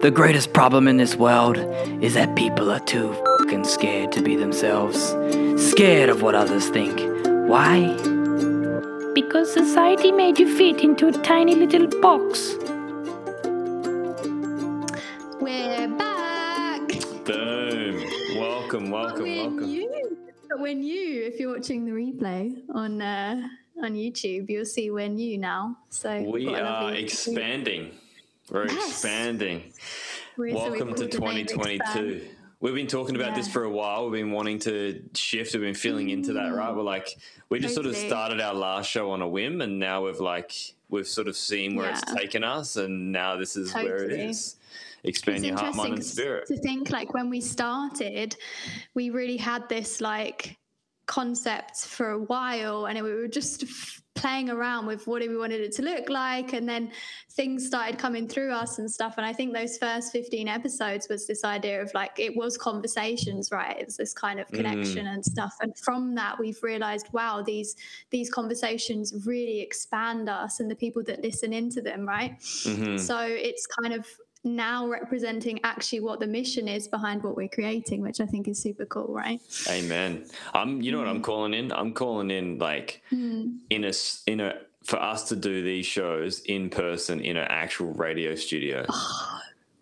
The greatest problem in this world is that people are too fucking scared to be themselves. Scared of what others think. Why? Because society made you fit into a tiny little box. We're back. Boom. Welcome, welcome, we're welcome. new. But we're new. If you're watching the replay on uh, on YouTube, you'll see we're new now. So we've We got a are lovely- expanding. We're Yes. expanding. we- so we Welcome to the name 2022. Expand. We've been talking about this for a while. We've been wanting to shift. We've been feeling into that, right? We're like, we just sort of started our last show on a whim, and now we've like, we've sort of seen where it's taken us, and now this is where it is. Totally. Expand It's your heart, mind, and interesting spirit. to think like when we started, we really had this like concept for a while, and we were just f- playing around with what we wanted it to look like, and then things started coming through us and stuff. And I think those first fifteen episodes was this idea of like it was conversations, right? It was this kind of connection and stuff. And from that, we've realized, wow, these these conversations really expand us and the people that listen into them, right? Mhm. So it's kind of now representing actually what the mission is behind what we're creating, which I think is super cool, right? Amen. I'm. You know Mm. what I'm calling in? I'm calling in like in a in a for us to do these shows in person in an actual radio studio.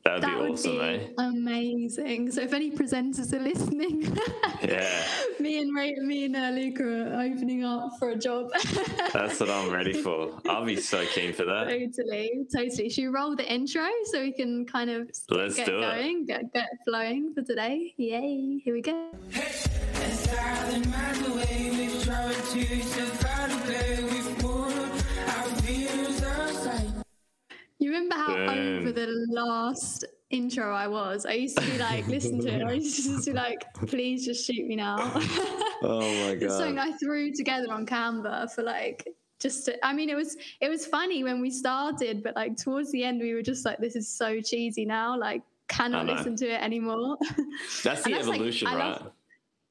That'd That be would awesome, be eh? amazing. So if any presenters are listening, Yeah, me and Ray, me and uh, Luka are opening up for a job. that's what I'm ready for. I'll be so keen for that. totally, totally. Should we roll the intro so we can kind of Let's get do it. going, get, get flowing for today? Yay! Here we go. You last intro I was? I used to be like, listen to it. I used to just be like, please just shoot me now. Oh my it's something god. I threw together on Canva for like just to, I mean it was it was funny when we started, but like towards the end we were just like, this is so cheesy now. Like cannot listen to it anymore. That's the that's evolution, I right? love-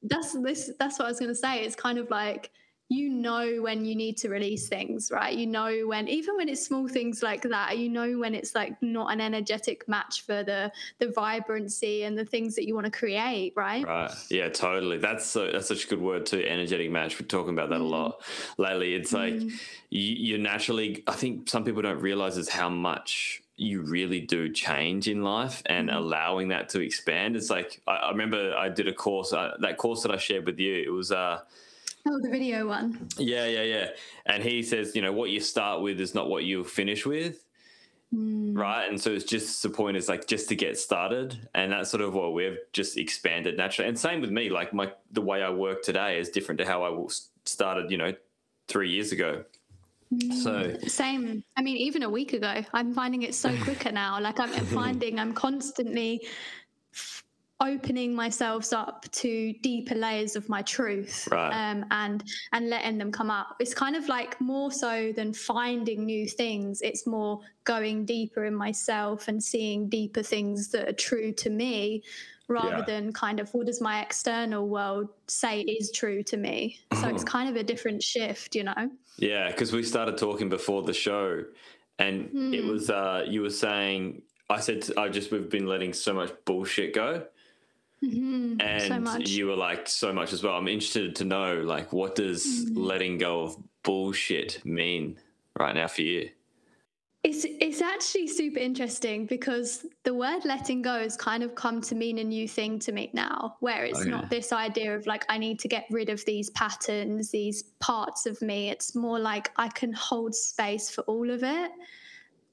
that's this that's what I was gonna say. It's kind of like you know when you need to release things, right? You know when even when it's small things like that, you know when it's like not an energetic match for the the vibrancy and the things that you want to create, right? Right. Yeah, totally. That's so, that's such a good word too. Energetic match. We're talking about that a Mm. lot lately. It's like you, you naturally. I think some people don't realize is how much you really do change in life, and Mm. allowing that to expand. It's like I, I remember I did a course. Uh, that course that I shared with you. It was. uh Oh, the video one. Yeah, yeah, yeah. And he says, you know, what you start with is not what you finish with. Hmm. Right. And so it's just the point is like just to get started. And that's sort of what we've just expanded naturally. And same with me, like my the way I work today is different to how I started, you know, three years ago. Hmm. So Same. I mean, even a week ago, I'm finding it so quicker now. Like I'm finding I'm constantly opening myself up to deeper layers of my truth Right. um, and and letting them come up it's kind of like more so than finding new things it's more going deeper in myself and seeing deeper things that are true to me rather Yeah. than kind of what does my external world say is true to me so it's kind of a different shift you know yeah, because we started talking before the show and it was uh you were saying I said to, I just we've been letting so much bullshit go. Mhm, so and much you were like so much as well i'm interested to know like what does Mm-hmm. letting go of bullshit mean right now for you It's it's actually super interesting because the word letting go has kind of come to mean a new thing to me now, where it's Okay. not this idea of like I need to get rid of these patterns, these parts of me. It's more like I can hold space for all of it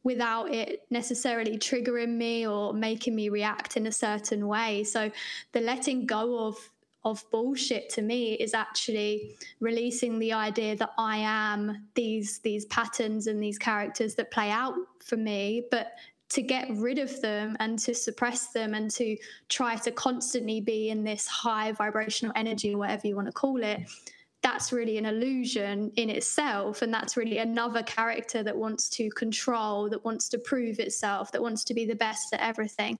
without it necessarily triggering me or making me react in a certain way. So the letting go of of bullshit to me is actually releasing the idea that I am these these patterns and these characters that play out for me, but to get rid of them and to suppress them and to try to constantly be in this high vibrational energy, whatever you want to call it, that's really an illusion in itself. And that's really another character that wants to control, that wants to prove itself, that wants to be the best at everything.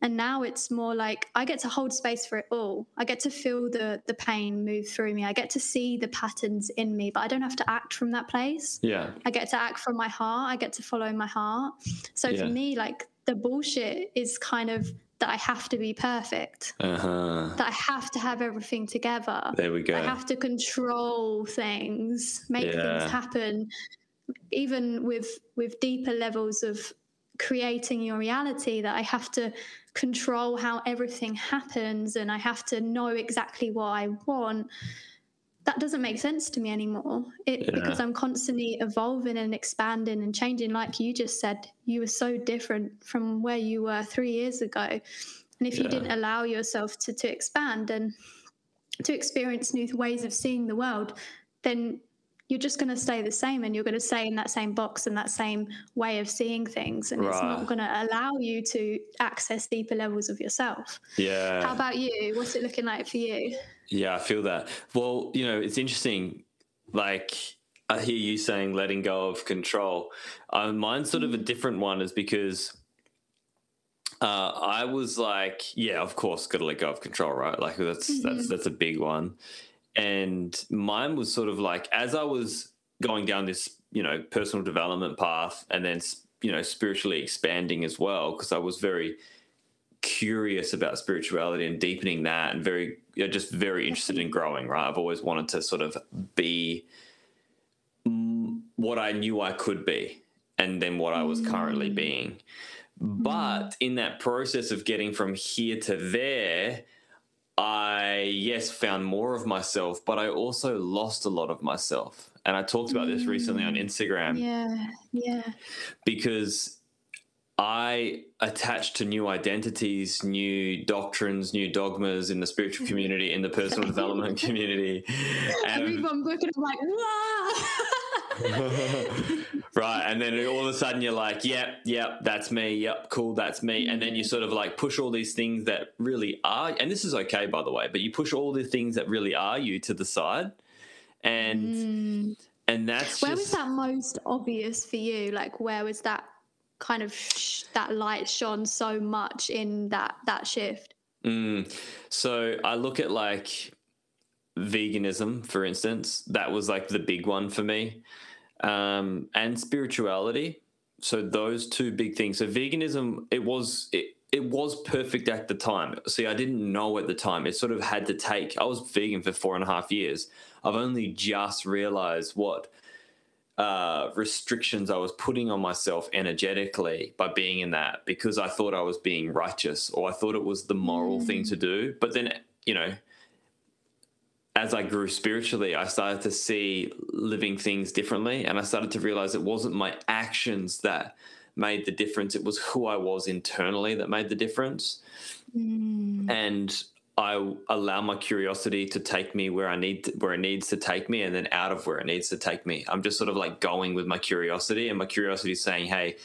And now it's more like I get to hold space for it all. I get to feel the the pain move through me. I get to see the patterns in me, but I don't have to act from that place. Yeah. I get to act from my heart. I get to follow my heart. So Yeah. for me, like the bullshit is kind of that I have to be perfect, Uh-huh. that I have to have everything together. There we go. I have to control things, make Yeah. things happen, even with with deeper levels of creating your reality. That I have to control how everything happens, and I have to know exactly what I want. That doesn't make sense to me anymore. It, Because I'm constantly evolving and expanding and changing. Like you just said, you were so different from where you were three years ago. And if you didn't allow yourself to, to expand and to experience new ways of seeing the world, then you're just going to stay the same and you're going to stay in that same box and that same way of seeing things. And it's not going to allow you to access deeper levels of yourself. Yeah. How about you? What's it looking like for you? Yeah, I feel that. Well, you know, it's interesting. Like, I hear you saying letting go of control. Uh, mine's sort of a different one, is because uh, I was like, yeah, of course, got to let go of control, right? Like that's that's that's a big one. And mine was sort of like as I was going down this, you know, personal development path, and then you know, spiritually expanding as well, because I was very curious about spirituality and deepening that and very you know, just very interested in growing right? I've always wanted to sort of be mm, what i knew i could be and then what i was currently being. But in that process of getting from here to there i yes found more of myself but i also lost a lot of myself and i talked about this recently on instagram Yeah, yeah. because I attached to new identities, new doctrines, new dogmas in the spiritual community, in the personal development community. And, Everyone looking I'm like. right. And then all of a sudden you're like, yep, yep, that's me. Yep, cool, that's me. And then you sort of like push all these things that really are, and this is okay, by the way, but you push all the things that really are you to the side. And, and that's Where just, was that most obvious for you? Like, where was that kind of sh- that light shone so much in that that shift? Mm. So I look at like veganism, for instance. That was like the big one for me, um, and spirituality. So those two big things. So veganism, it was it, it was perfect at the time. See, I didn't know at the time. It sort of had to take. I was vegan for four and a half years. I've only just realized what uh, restrictions I was putting on myself energetically by being in that because I thought I was being righteous or I thought it was the moral thing to do. But then, you know, as I grew spiritually, I started to see living things differently. And I started to realize it wasn't my actions that made the difference, it was who I was internally that made the difference. Mm. And I allow my curiosity to take me where I need to, where it needs to take me, and then out of where it needs to take me. I'm just sort of like going with my curiosity, and my curiosity is saying, "Hey,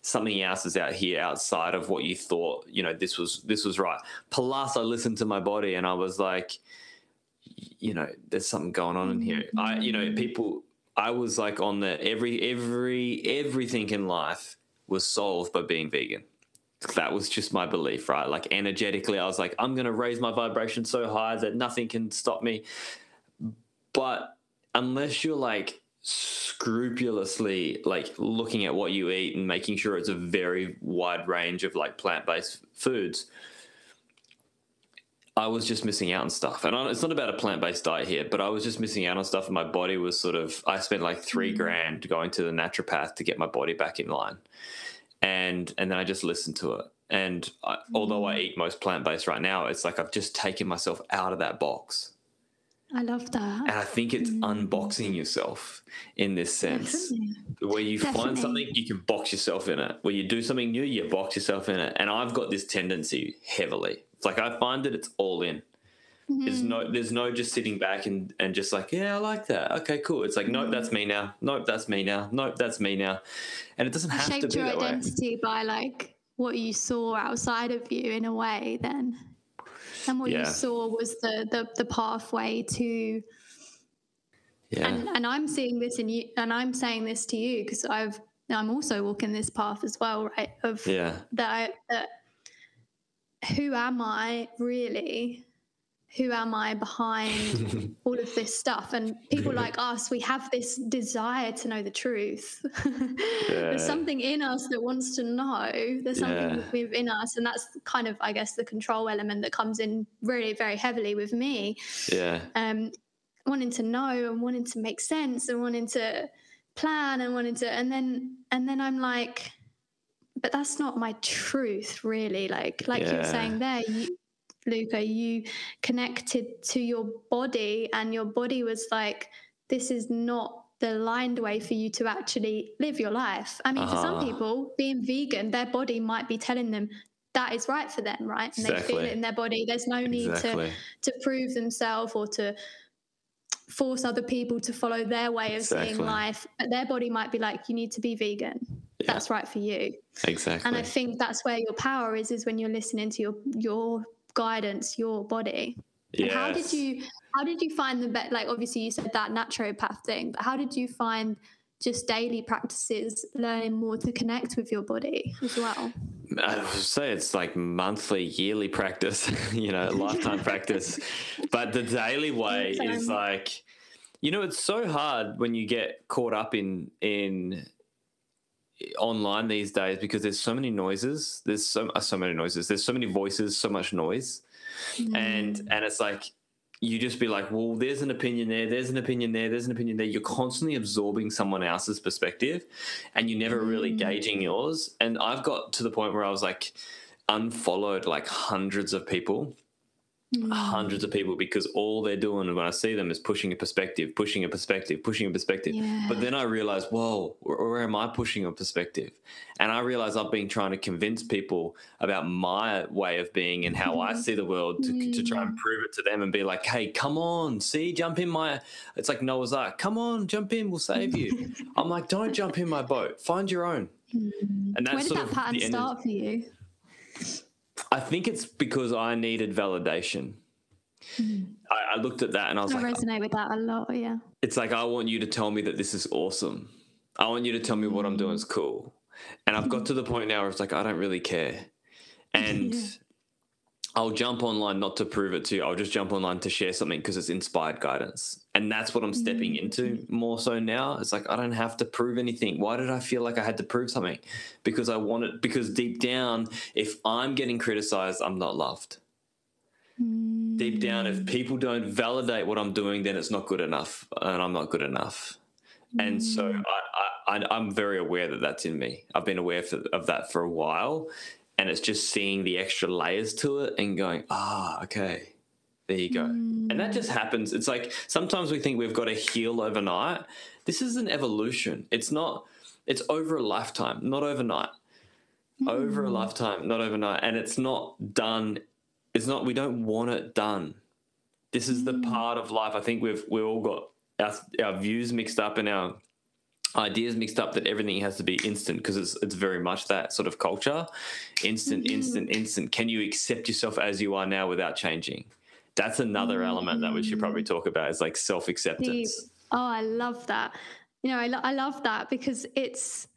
something else is out here outside of what you thought. You know, this was this was right." Plus, I listened to my body, and I was like, "You know, there's something going on in here." I, you know, mm-hmm. people. I was like on the every every everything in life was solved by being vegan that was just my belief, right? Like energetically, I was like, I'm going to raise my vibration so high that nothing can stop me. But unless you're like scrupulously like looking at what you eat and making sure it's a very wide range of like plant-based foods, I was just missing out on stuff. And I- it's not about a plant-based diet here, but I was just missing out on stuff and my body was sort of I spent like 3 mm-hmm. grand going to the naturopath to get my body back in line and and then I just listened to it. And I, although I mm-hmm. eat most plant based right now, it's like I've just taken myself out of that box, I love that. and I think it's mm-hmm. unboxing yourself in this sense, Definitely. where you Definitely. find something you can box yourself in it. Where you do something new, you box yourself in it. And I've got this tendency heavily. It's like I find that it's all in. There's Mm-hmm. no, there's no just sitting back and, and just like, yeah, I like that. Okay, cool. It's like, nope, Mm-hmm. that's me now. Nope, that's me now. Nope, that's me now. And it doesn't have to shaped be your that way. identity by like what you saw outside of you in a way then and what Yeah. you saw was the the, the pathway to Yeah. and and i'm seeing this in you and i'm saying this to you because i've i'm also walking this path as well right of yeah. that, I, that who am i really who am I behind all of this stuff? And people like us, we have this desire to know the truth. yeah. There's something in us that wants to know. There's something yeah. within us. And that's kind of, I guess, the control element that comes in really very heavily with me. Yeah. Um, wanting to know and wanting to make sense and wanting to plan and wanting to and then and then I'm like, but that's not my truth really. Like like yeah. you were saying there, you Luka, you connected to your body, and your body was like, this is not the lined way for you to actually live your life. I mean, uh-huh. for some uh-huh. people, being vegan, their body might be telling them that is right for them, right? And exactly. they feel it in their body. There's no need exactly. to to prove themselves or to force other people to follow their way of exactly. seeing life. But their body might be like, you need to be vegan. Yeah. That's right for you. Exactly. And I think that's where your power is, is when you're listening to your your guidance your body yes. how did you how did you find the best like obviously you said that naturopath thing but how did you find just daily practices learning more to connect with your body as well I would say it's like monthly, yearly practice, you know, lifetime practice. But the daily way is like, you know, it's so hard when you get caught up in in online these days because there's so many noises. There's so uh, so many noises. There's so many voices. So much noise, mm. and and it's like you just be like, well, there's an opinion there. There's an opinion there. There's an opinion there. You're constantly absorbing someone else's perspective, and you're never mm. really gauging yours. And I've got to the point where I was like unfollowed like hundreds of people Mm. hundreds of people because all they're doing when I see them is pushing a perspective, pushing a perspective, pushing a perspective. Yeah. But then I realize, whoa, where, where, am I pushing a perspective? And I realize I've been trying to convince people about my way of being and how I see the world to, mm. to try and prove it to them and be like, hey, come on, see, jump in my. It's like Noah's Ark. Come on, jump in, we'll save you. I'm like, don't jump in my boat, find your own. Mm. And that's Where did that pattern start for you? I think it's because I needed validation. Mm. I, I, looked at that and I was I like, resonate with that a lot. Yeah. It's like, I want you to tell me that this is awesome. I want you to tell me what I'm doing is cool. And I've got to the point now where it's like, I don't really care. And yeah. I'll jump online not to prove it to you. I'll just jump online to share something because it's inspired guidance. And that's what I'm stepping mm-hmm. into more so now. It's like I don't have to prove anything. Why did I feel like I had to prove something? Because I wanted because deep down, if I'm getting criticized, I'm not loved. Mm. Deep down, if mm. people don't validate what I'm doing, then it's not good enough, and I'm not good enough. Mm. And so mm. I, I, I'm very aware that that's in me. I've been aware for, of that for a while, and it's just seeing the extra layers to it and going, ah, oh, okay, there you go. Mm. And that just happens. It's like sometimes we think we've got to heal overnight. This is an evolution. It's not, it's over a lifetime, not overnight. Mm. Over a lifetime, not overnight. And it's not done. It's not, we don't want it done. This is mm. the part of life. I think we've, we've all got our, our views mixed up and our ideas mixed up that everything has to be instant because it's it's very much that sort of culture. Instant mm-hmm. instant instant. Can you accept yourself as you are now without changing? That's another mm-hmm. element that we should probably talk about is like self-acceptance. Oh i love that. You know I, lo- I love that because it's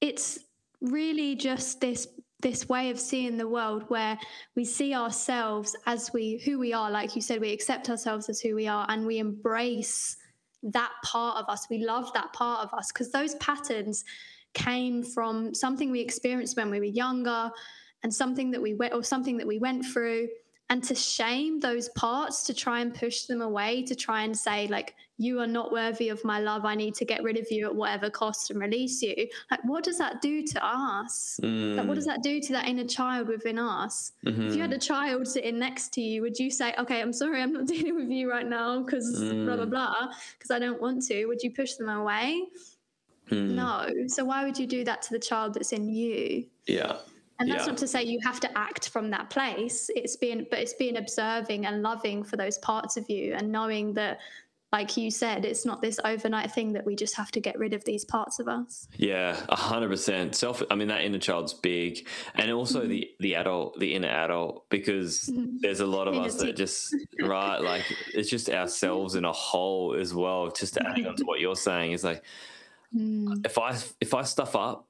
it's really just this this way of seeing the world where we see ourselves as we who we are. Like you said we accept ourselves as who we are and we embrace that part of us. We love that part of us because those patterns came from something we experienced when we were younger and something that we went or something that we went through and to shame those parts to try and push them away to try and say like you are not worthy of my love i need to get rid of you at whatever cost and release you like what does that do to us mm. like what does that do to that inner child within us mm-hmm. if you had mm-hmm. a child sitting next to you would you say okay i'm sorry i'm not dealing with you right now because mm. blah blah blah because i don't want to would you push them away mm. no so why would you do that to the child that's in you yeah and that's yeah. not to say you have to act from that place. it's been but it's been observing and loving for those parts of you and knowing that, like you said, it's not this overnight thing that we just have to get rid of these parts of us. Yeah, a hundred percent. Self. I mean, that inner child's big, and also mm-hmm. the the adult, the inner adult, because mm-hmm. there's a lot of us that just right, like it's just ourselves in a whole as well. Just adding on to what you're saying is like, mm. if I if I stuff up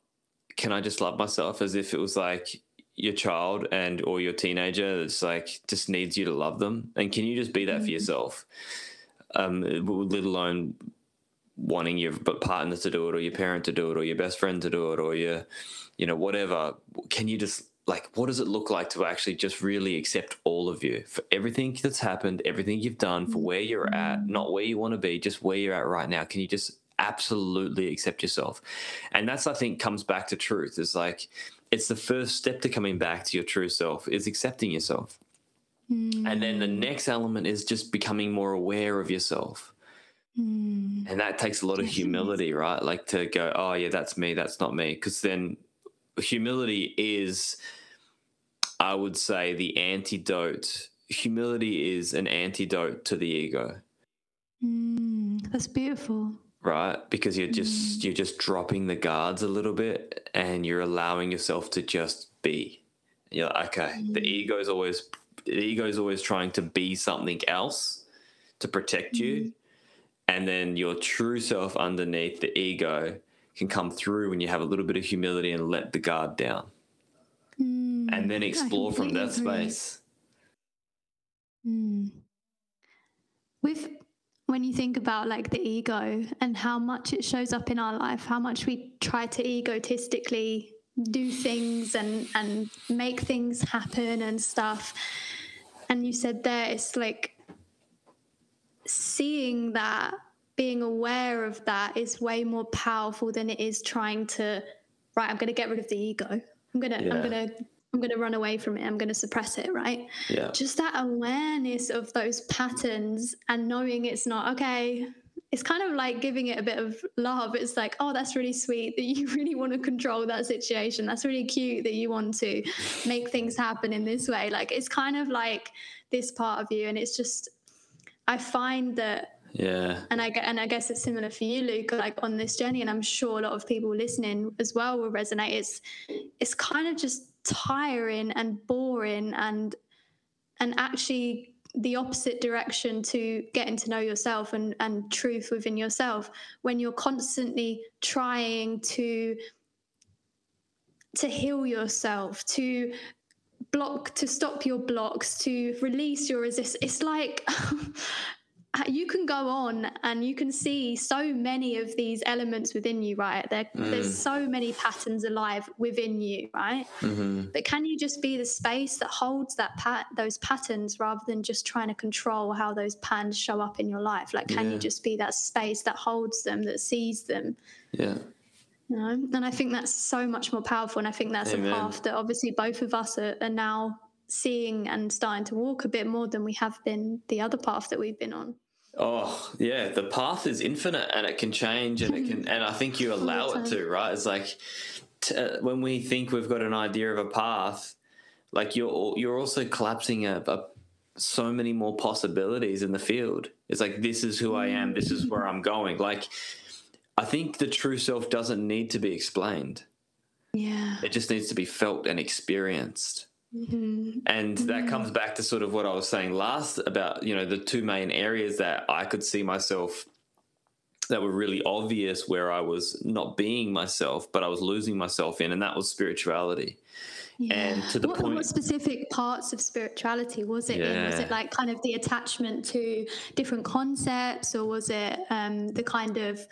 can I just love myself as if it was like your child and or your teenager that's like just needs you to love them? And can you just be that mm-hmm. for yourself? Um let alone wanting your partner to do it or your parent to do it or your best friend to do it or your you know whatever. Can you just like what does it look like to actually just really accept all of you for everything that's happened everything you've done for where you're at mm-hmm. not where you want to be just where you're at right now? Can you just absolutely accept yourself. And that's i think comes back to truth. Is like it's the first step to coming back to your true self is accepting yourself. Mm. and then the mm. next element is just becoming more aware of yourself. Mm. and that takes a lot of humility right? Like to go oh yeah that's me that's not me. Because then humility is i would say the antidote. Humility is an antidote to the ego. Mm, that's beautiful right because you're just mm. you're just dropping the guards a little bit and you're allowing yourself to just be you're like okay mm. the ego is always the ego is always trying to be something else to protect you mm. and then your true self underneath the ego can come through when you have a little bit of humility and let the guard down mm. and then explore from that space mm. When you think about like the ego and how much it shows up in our life, how much we try to egotistically do things and and make things happen and stuff. And you said there it's like seeing that, being aware of that is way more powerful than it is trying to right, I'm gonna get rid of the ego. I'm gonna yeah. I'm gonna I'm going to run away from it. I'm going to suppress it, right? Yeah. Just that awareness of those patterns and knowing it's not okay. It's kind of like giving it a bit of love. It's like, oh, that's really sweet that you really want to control that situation. That's really cute that you want to make things happen in this way. Like, it's kind of like this part of you. And it's just, I find that yeah and i and i guess it's similar for you luke like on this journey and i'm sure a lot of people listening as well will resonate it's it's kind of just tiring and boring and and actually the opposite direction to getting to know yourself and, and truth within yourself. When you're constantly trying to to heal yourself to block to stop your blocks to release your resist it's like you can go on and you can see so many of these elements within you right there, mm. there's so many patterns alive within you right mm-hmm. but can you just be the space that holds that pat those patterns rather than just trying to control how those patterns show up in your life like can yeah. you just be that space that holds them that sees them yeah you know and i think that's so much more powerful and i think that's Amen. a path that obviously both of us are, are now seeing and starting to walk a bit more than we have been the other path that we've been on Oh yeah, the path is infinite and it can change and it can, and I think you allow it to, right? It's like t- uh, when we think we've got an idea of a path, like you're you're also collapsing a, a, so many more possibilities in the field. It's like this is who I am, this is where I'm going. Like I think the true self doesn't need to be explained. Yeah, it just needs to be felt and experienced. Mm-hmm. And that mm-hmm. comes back to sort of what I was saying last about, you know, the two main areas that I could see myself that were really obvious where I was not being myself, but I was losing myself in, and that was spirituality. Yeah. And to the what, point, what specific parts of spirituality was it? Yeah. Was it like kind of the attachment to different concepts, or was it um, the kind of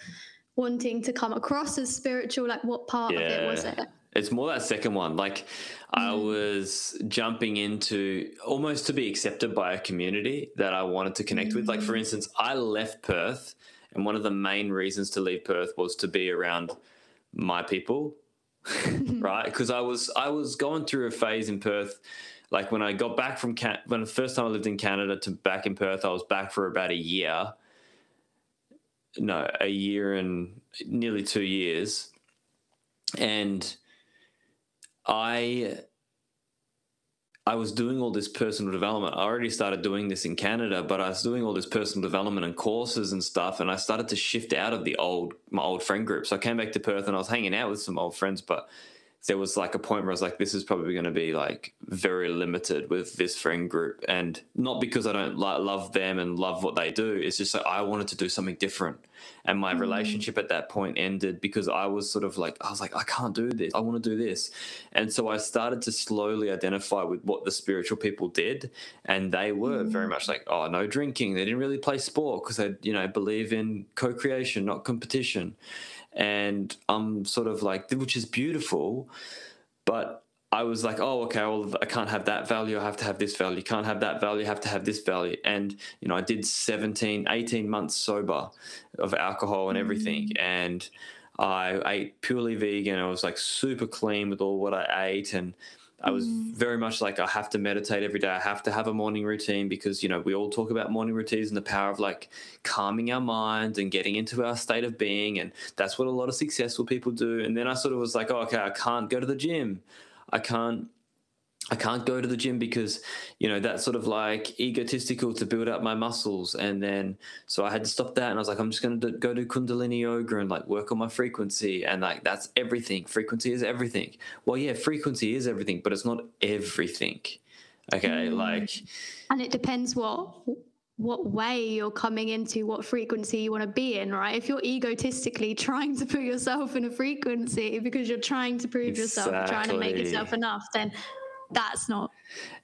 wanting to come across as spiritual? Like, what part yeah. of it was it? It's more that second one. Like I mm. was jumping into almost to be accepted by a community that I wanted to connect with. Like for mm. instance, I left Perth, and one of the main reasons to leave Perth was to be around my people, right? Because I was I was going through a phase in Perth. Like when I got back from Can- when the first time I lived in Canada to back in Perth, I was back for about a year. No, a year and nearly two years, and I I was doing all this personal development. I already started doing this in Canada, but I was doing all this personal development and courses and stuff, and I started to shift out of the old my old friend group. So I came back to Perth and I was hanging out with some old friends, but there was like a point where I was like, this is probably going to be like very limited with this friend group. And not because I don't like, love them and love what they do. It's just like I wanted to do something different. And my mm. relationship at that point ended because I was sort of like, I was like, I can't do this. I want to do this. And so I started to slowly identify with what the spiritual people did. And they were mm. very much like, oh, no drinking. They didn't really play sport because they, you know, believe in co creation, not competition and I'm sort of like, which is beautiful, but I was like, oh, okay, well, I can't have that value. I have to have this value. Can't have that value. I have to have this value. And, you know, I did 17, 18 months sober of alcohol and everything. Mm. And I ate purely vegan. I was like super clean with all what I ate. And, I was very much like I have to meditate every day. I have to have a morning routine because you know we all talk about morning routines and the power of like calming our minds and getting into our state of being, and that's what a lot of successful people do. And then I sort of was like, oh, okay, I can't go to the gym. I can't I can't go to the gym because, you know, that's sort of like egotistical to build up my muscles. And then, so I had to stop that. And I was like, I'm just going to go to Kundalini yoga and like work on my frequency. And like, that's everything. Frequency is everything. Well, yeah, frequency is everything, but it's not everything. Okay. Mm. Like, and it depends what what way you're coming into what frequency you want to be in right if you're egotistically trying to put yourself in a frequency because you're trying to prove exactly. yourself trying to make yourself enough then that's not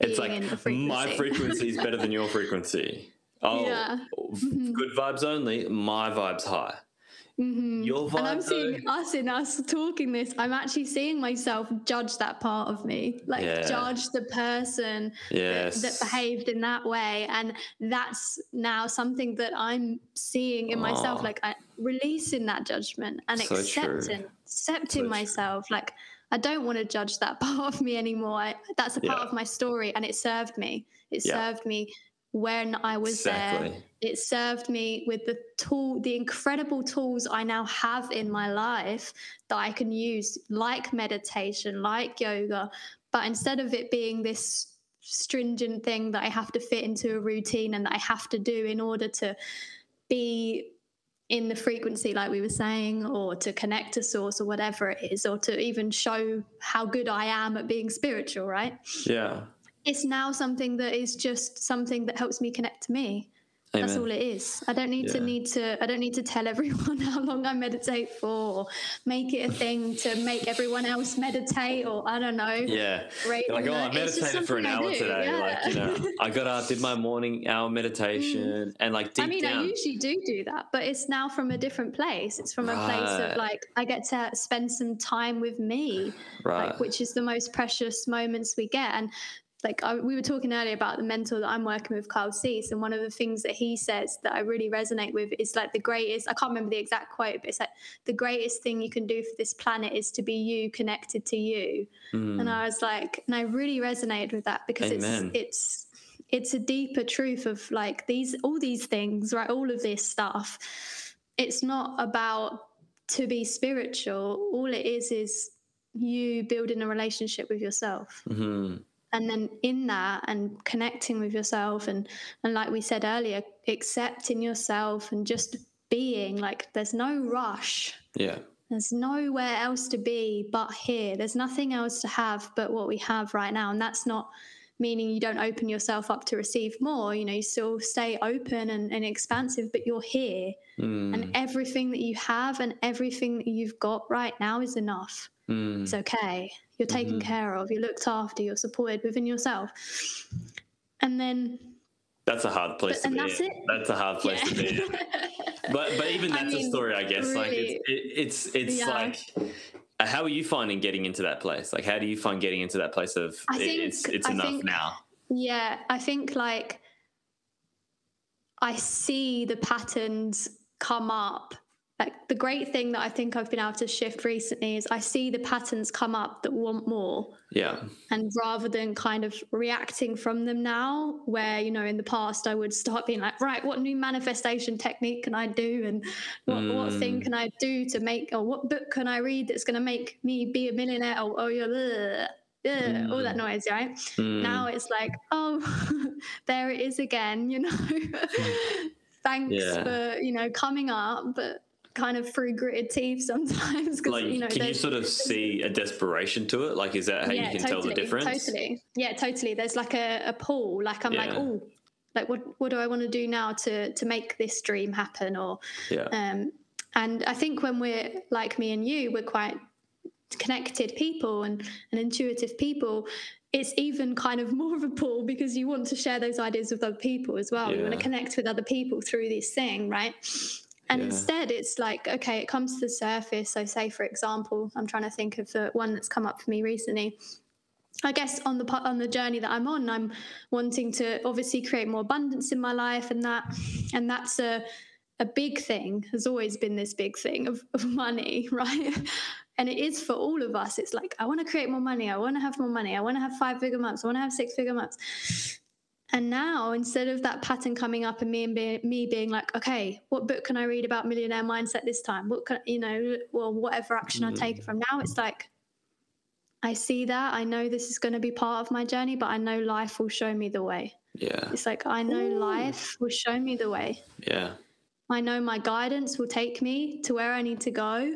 it's like frequency. my frequency is better than your frequency oh yeah. Mm-hmm. good vibes only my vibes high Mm-hmm. Your vibe, and I'm seeing though. us in us talking this. I'm actually seeing myself judge that part of me, like yeah. judge the person yes. that, that, behaved in that way, and that's now something that I'm seeing in myself, like I, releasing that judgment and so accepting, true. accepting so myself, true. like I don't want to judge that part of me anymore. I, that's a part yeah. of my story, and it served me. It yeah. served me when I was exactly. there. It served me with the tool, the incredible tools I now have in my life that I can use, like meditation, like yoga. But instead of it being this stringent thing that I have to fit into a routine and that I have to do in order to be in the frequency, like we were saying, or to connect to source or whatever it is, or to even show how good I am at being spiritual, right? Yeah. It's now something that is just something that helps me connect to me. Amen. That's all it is. I don't need yeah. to need to I don't need to tell everyone how long I meditate for or make it a thing to make everyone else meditate or I don't know. Yeah. Like, oh, I meditated for an hour today. Yeah. Like, you know, I got up, did my morning hour meditation mm. and like deep I mean, down. I usually do do that, but it's now from a different place. It's from a place of like I get to spend some time with me, right. like, which is the most precious moments we get. And like I, we were talking earlier about the mentor that I'm working with, Carl Cease, and one of the things that he says that I really resonate with is like the greatest. I can't remember the exact quote, but it's like the greatest thing you can do for this planet is to be you connected to you. Mm. And I was like, and I really resonated with that because Amen. it's it's it's a deeper truth of like these all these things, right? All of this stuff. It's not about to be spiritual. All it is is you building a relationship with yourself. Mm-hmm and then in that and connecting with yourself and and like we said earlier accepting yourself and just being like there's no rush. Yeah. There's nowhere else to be but here. There's nothing else to have but what we have right now. And that's not meaning you don't open yourself up to receive more. You know you still stay open and, and expansive but you're here. Mm. and everything that you have and everything that you've got right now is enough. Mm. it's okay you're taken mm-hmm. care of, you're looked after, you're supported within yourself. And then that's a hard place but, to be. That's, in. that's a hard place yeah. to be. In. But but even that's I mean, a story, I guess. Really, like it's it's it's, yeah. like how are you finding getting into that place? Like how do you find getting into that place of I think, it's it's I enough think, now? Yeah, I think like I see the patterns come up like the great thing that I think I've been able to shift recently is I see the patterns come up that want more. Yeah. And rather than kind of reacting from them now, where, you know, in the past I would start being like, right, what new manifestation technique can I do? And what, mm. what thing mm. can I do to make, or what book can I read that's going to make me be a millionaire? Or, oh, you're, Mm. all that mm. noise, right? Mm. Now it's like, oh, there it is again, you know. Thanks yeah. for, you know, coming up, but kind of through gritted teeth sometimes. Like, you know, can you sort of see a desperation to it? Like, is that how yeah, you can totally, tell the difference? Totally. Yeah, totally. There's like a, a pull. Like I'm yeah. like, oh, like what what do I want to do now to to make this dream happen? Or yeah. Um, and I think when we're like me and you, we're quite connected people and, and intuitive people it's even kind of more of a pull because you want to share those ideas with other people as well. Yeah. You want to connect with other people through this thing, right? And yeah. instead, it's like, okay, it comes to the surface. So, say, for example, I'm trying to think of the one that's come up for me recently. I guess on the on the journey that I'm on, I'm wanting to obviously create more abundance in my life, and that and that's a a big thing has always been this big thing of, of money, right? and it is for all of us. It's like I want to create more money, I want to have more money, I want to have five figure months, I want to have six figure months. And now, instead of that pattern coming up and me and be, me being like, okay, what book can I read about millionaire mindset this time? What can you know? Well, whatever action mm. I take from now, it's like I see that. I know this is going to be part of my journey, but I know life will show me the way. Yeah. It's like I know Ooh. life will show me the way. Yeah. I know my guidance will take me to where I need to go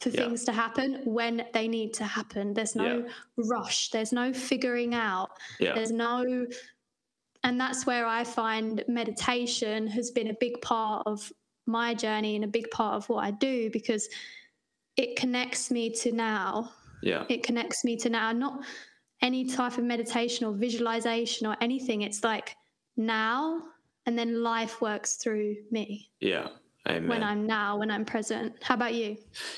for yeah. things to happen when they need to happen. There's no yeah. rush. There's no figuring out. Yeah. There's no and that's where I find meditation has been a big part of my journey and a big part of what I do because it connects me to now. Yeah. It connects me to now. Not any type of meditation or visualization or anything. It's like now and then life works through me. Yeah. Amen. When I'm now, when I'm present. How about you?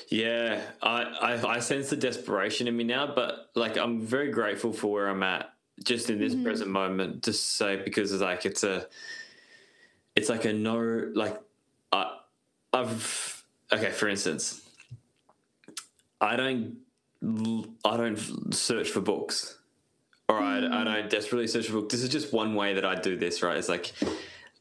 Yeah, I, I, I sense the desperation in me now, but like I'm very grateful for where I'm at just in this mm-hmm. present moment to say because it's like it's a it's like a no like I I've okay for instance I don't I don't search for books I, I mm. don't desperately search for books. This is just one way that I do this, right? It's like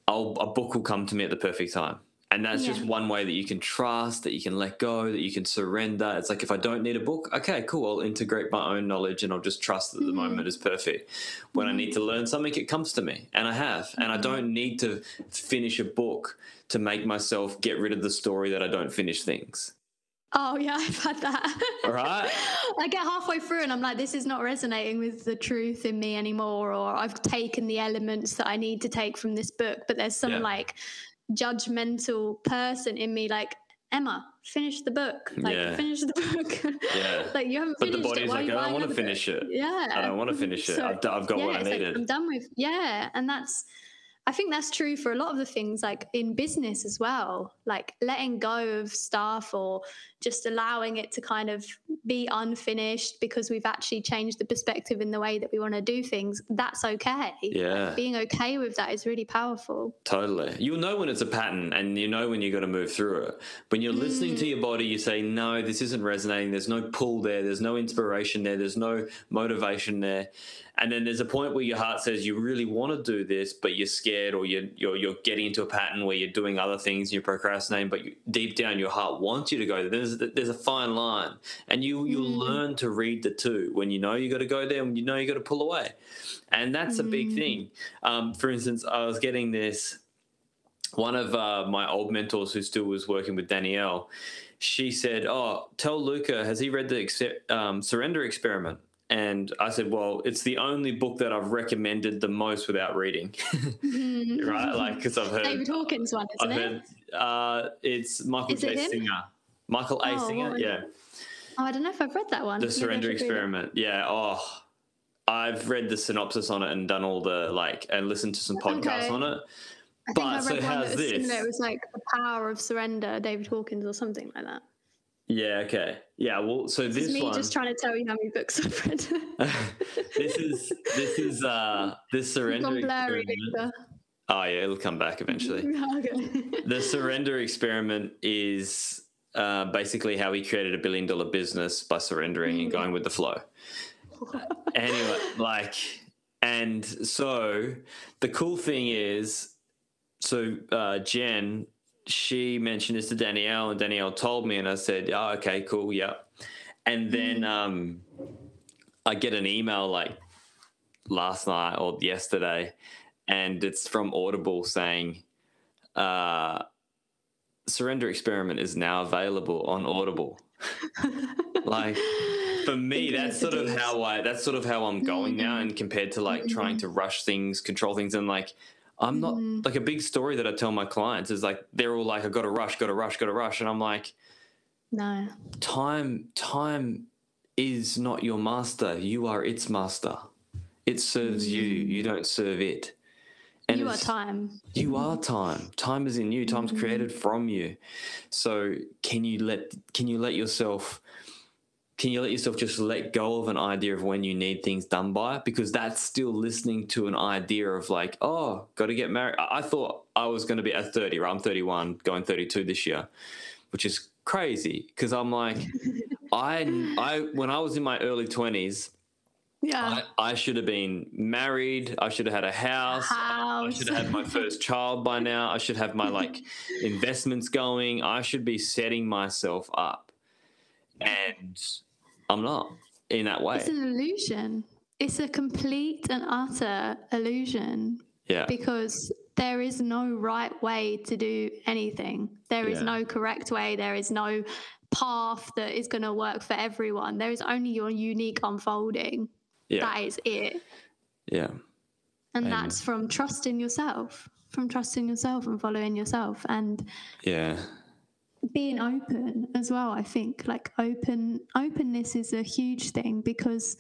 I'll, a book will come to me at the perfect time. And that's yeah. just one way that you can trust, that you can let go, that you can surrender. It's like if I don't need a book, okay, cool. I'll integrate my own knowledge and I'll just trust that mm-hmm. the moment is perfect. When mm-hmm. I need to learn something, it comes to me, and I have. Mm-hmm. And I mm-hmm. don't need to finish a book to make myself get rid of the story that I don't finish things. Oh yeah, I've had that. Right. I get halfway through and I'm like, this is not resonating with the truth in me anymore, or I've taken the elements that I need to take from this book, but there's some yeah. like judgmental person in me like Emma, finish the book. Like yeah. finish the book. yeah. like you haven't but finished the body's it. like, I don't want to finish it. Yeah. I don't want to finish it. So, I've, I've, got yeah, what I needed. Like, I'm done with. Yeah, and that's I think that's true for a lot of the things like in business as well, like letting go of stuff or just allowing it to kind of be unfinished because we've actually changed the perspective in the way that we want to do things. That's okay. Yeah. Like being okay with that is really powerful. Totally. You'll know when it's a pattern and you know when you're going to move through it. When you're mm. listening to mm. your body, you say, no, this isn't resonating. There's no pull there. There's no inspiration there. There's no motivation there and then there's a point where your heart says you really want to do this but you're scared or you're you're, you're getting into a pattern where you're doing other things and you're procrastinating but you, deep down your heart wants you to go there there's there's a fine line and you you mm. learn to read the two when you know you got to go there and you know you got to pull away and that's mm. a big mm. thing um, for instance i was getting this one of uh, my old mentors who still was working with danielle she said oh tell luka has he read the um, surrender experiment and I said, "Well, it's the only book that I've recommended the most without reading, mm-hmm. right? Like because I've heard David Hawkins one, isn't I've it? Heard, uh, it's Michael J. Singer. Michael A. Oh, Singer, yeah. Oh, I don't know if I've read that one. The Maybe Surrender Experiment. Yeah. Oh, I've read the synopsis on it and done all the like and listened to some podcasts okay. on it. I but I read so one that was this? It was like the power of surrender, David Hawkins, or something like that. Yeah. Okay. Yeah. Well, so this, this is me one, just trying to tell you how many books I've read. this is this is uh this surrender. Blurry, oh yeah, it'll come back eventually. okay. the surrender experiment is uh, basically how he created a billion dollar business by surrendering mm. and going with the flow. anyway, like, and so the cool thing is, so uh, Jen she mentioned this to Danielle, and Danielle told me, and I said, "Oh, okay, cool, yeah." And then mm. um, I get an email like last night or yesterday, and it's from Audible saying, uh, Surrender Experiment is now available on Audible. like for me, that's sort of how I that's sort of how I'm going now, and compared to like trying to rush things, control things, and like I'm not like a big story that I tell my clients is like they're all like, I gotta rush, gotta rush, gotta rush. And I'm like, No. time time is not your master. You are its master. It serves you. You don't serve it. And you are time. you are time. Time is in you. Time's mm-hmm. created from you. So can you let can you let yourself can you let yourself just let go of an idea of when you need things done by? Because that's still listening to an idea of like, oh, got to get married. I I thought I was going to be at 30, right? I'm 31, going 32 this year, which is crazy because I'm like, I, I, when I was in my early 20s, Yeah. I, I should have been married. I should have had a house. house. I should have had my first child by now. I should have my like investments going. I should be setting myself up. And I'm not in that way. It's an illusion. It's a complete and utter illusion Yeah. because there is no right way to do anything. There is Yeah. no correct way. There is no path that is going to work for everyone. There is only your unique unfolding. Yeah. That is it. Yeah. And Amen. that's from trusting yourself, from trusting yourself and following yourself and Yeah. being open as well. I think like open openness is a huge thing because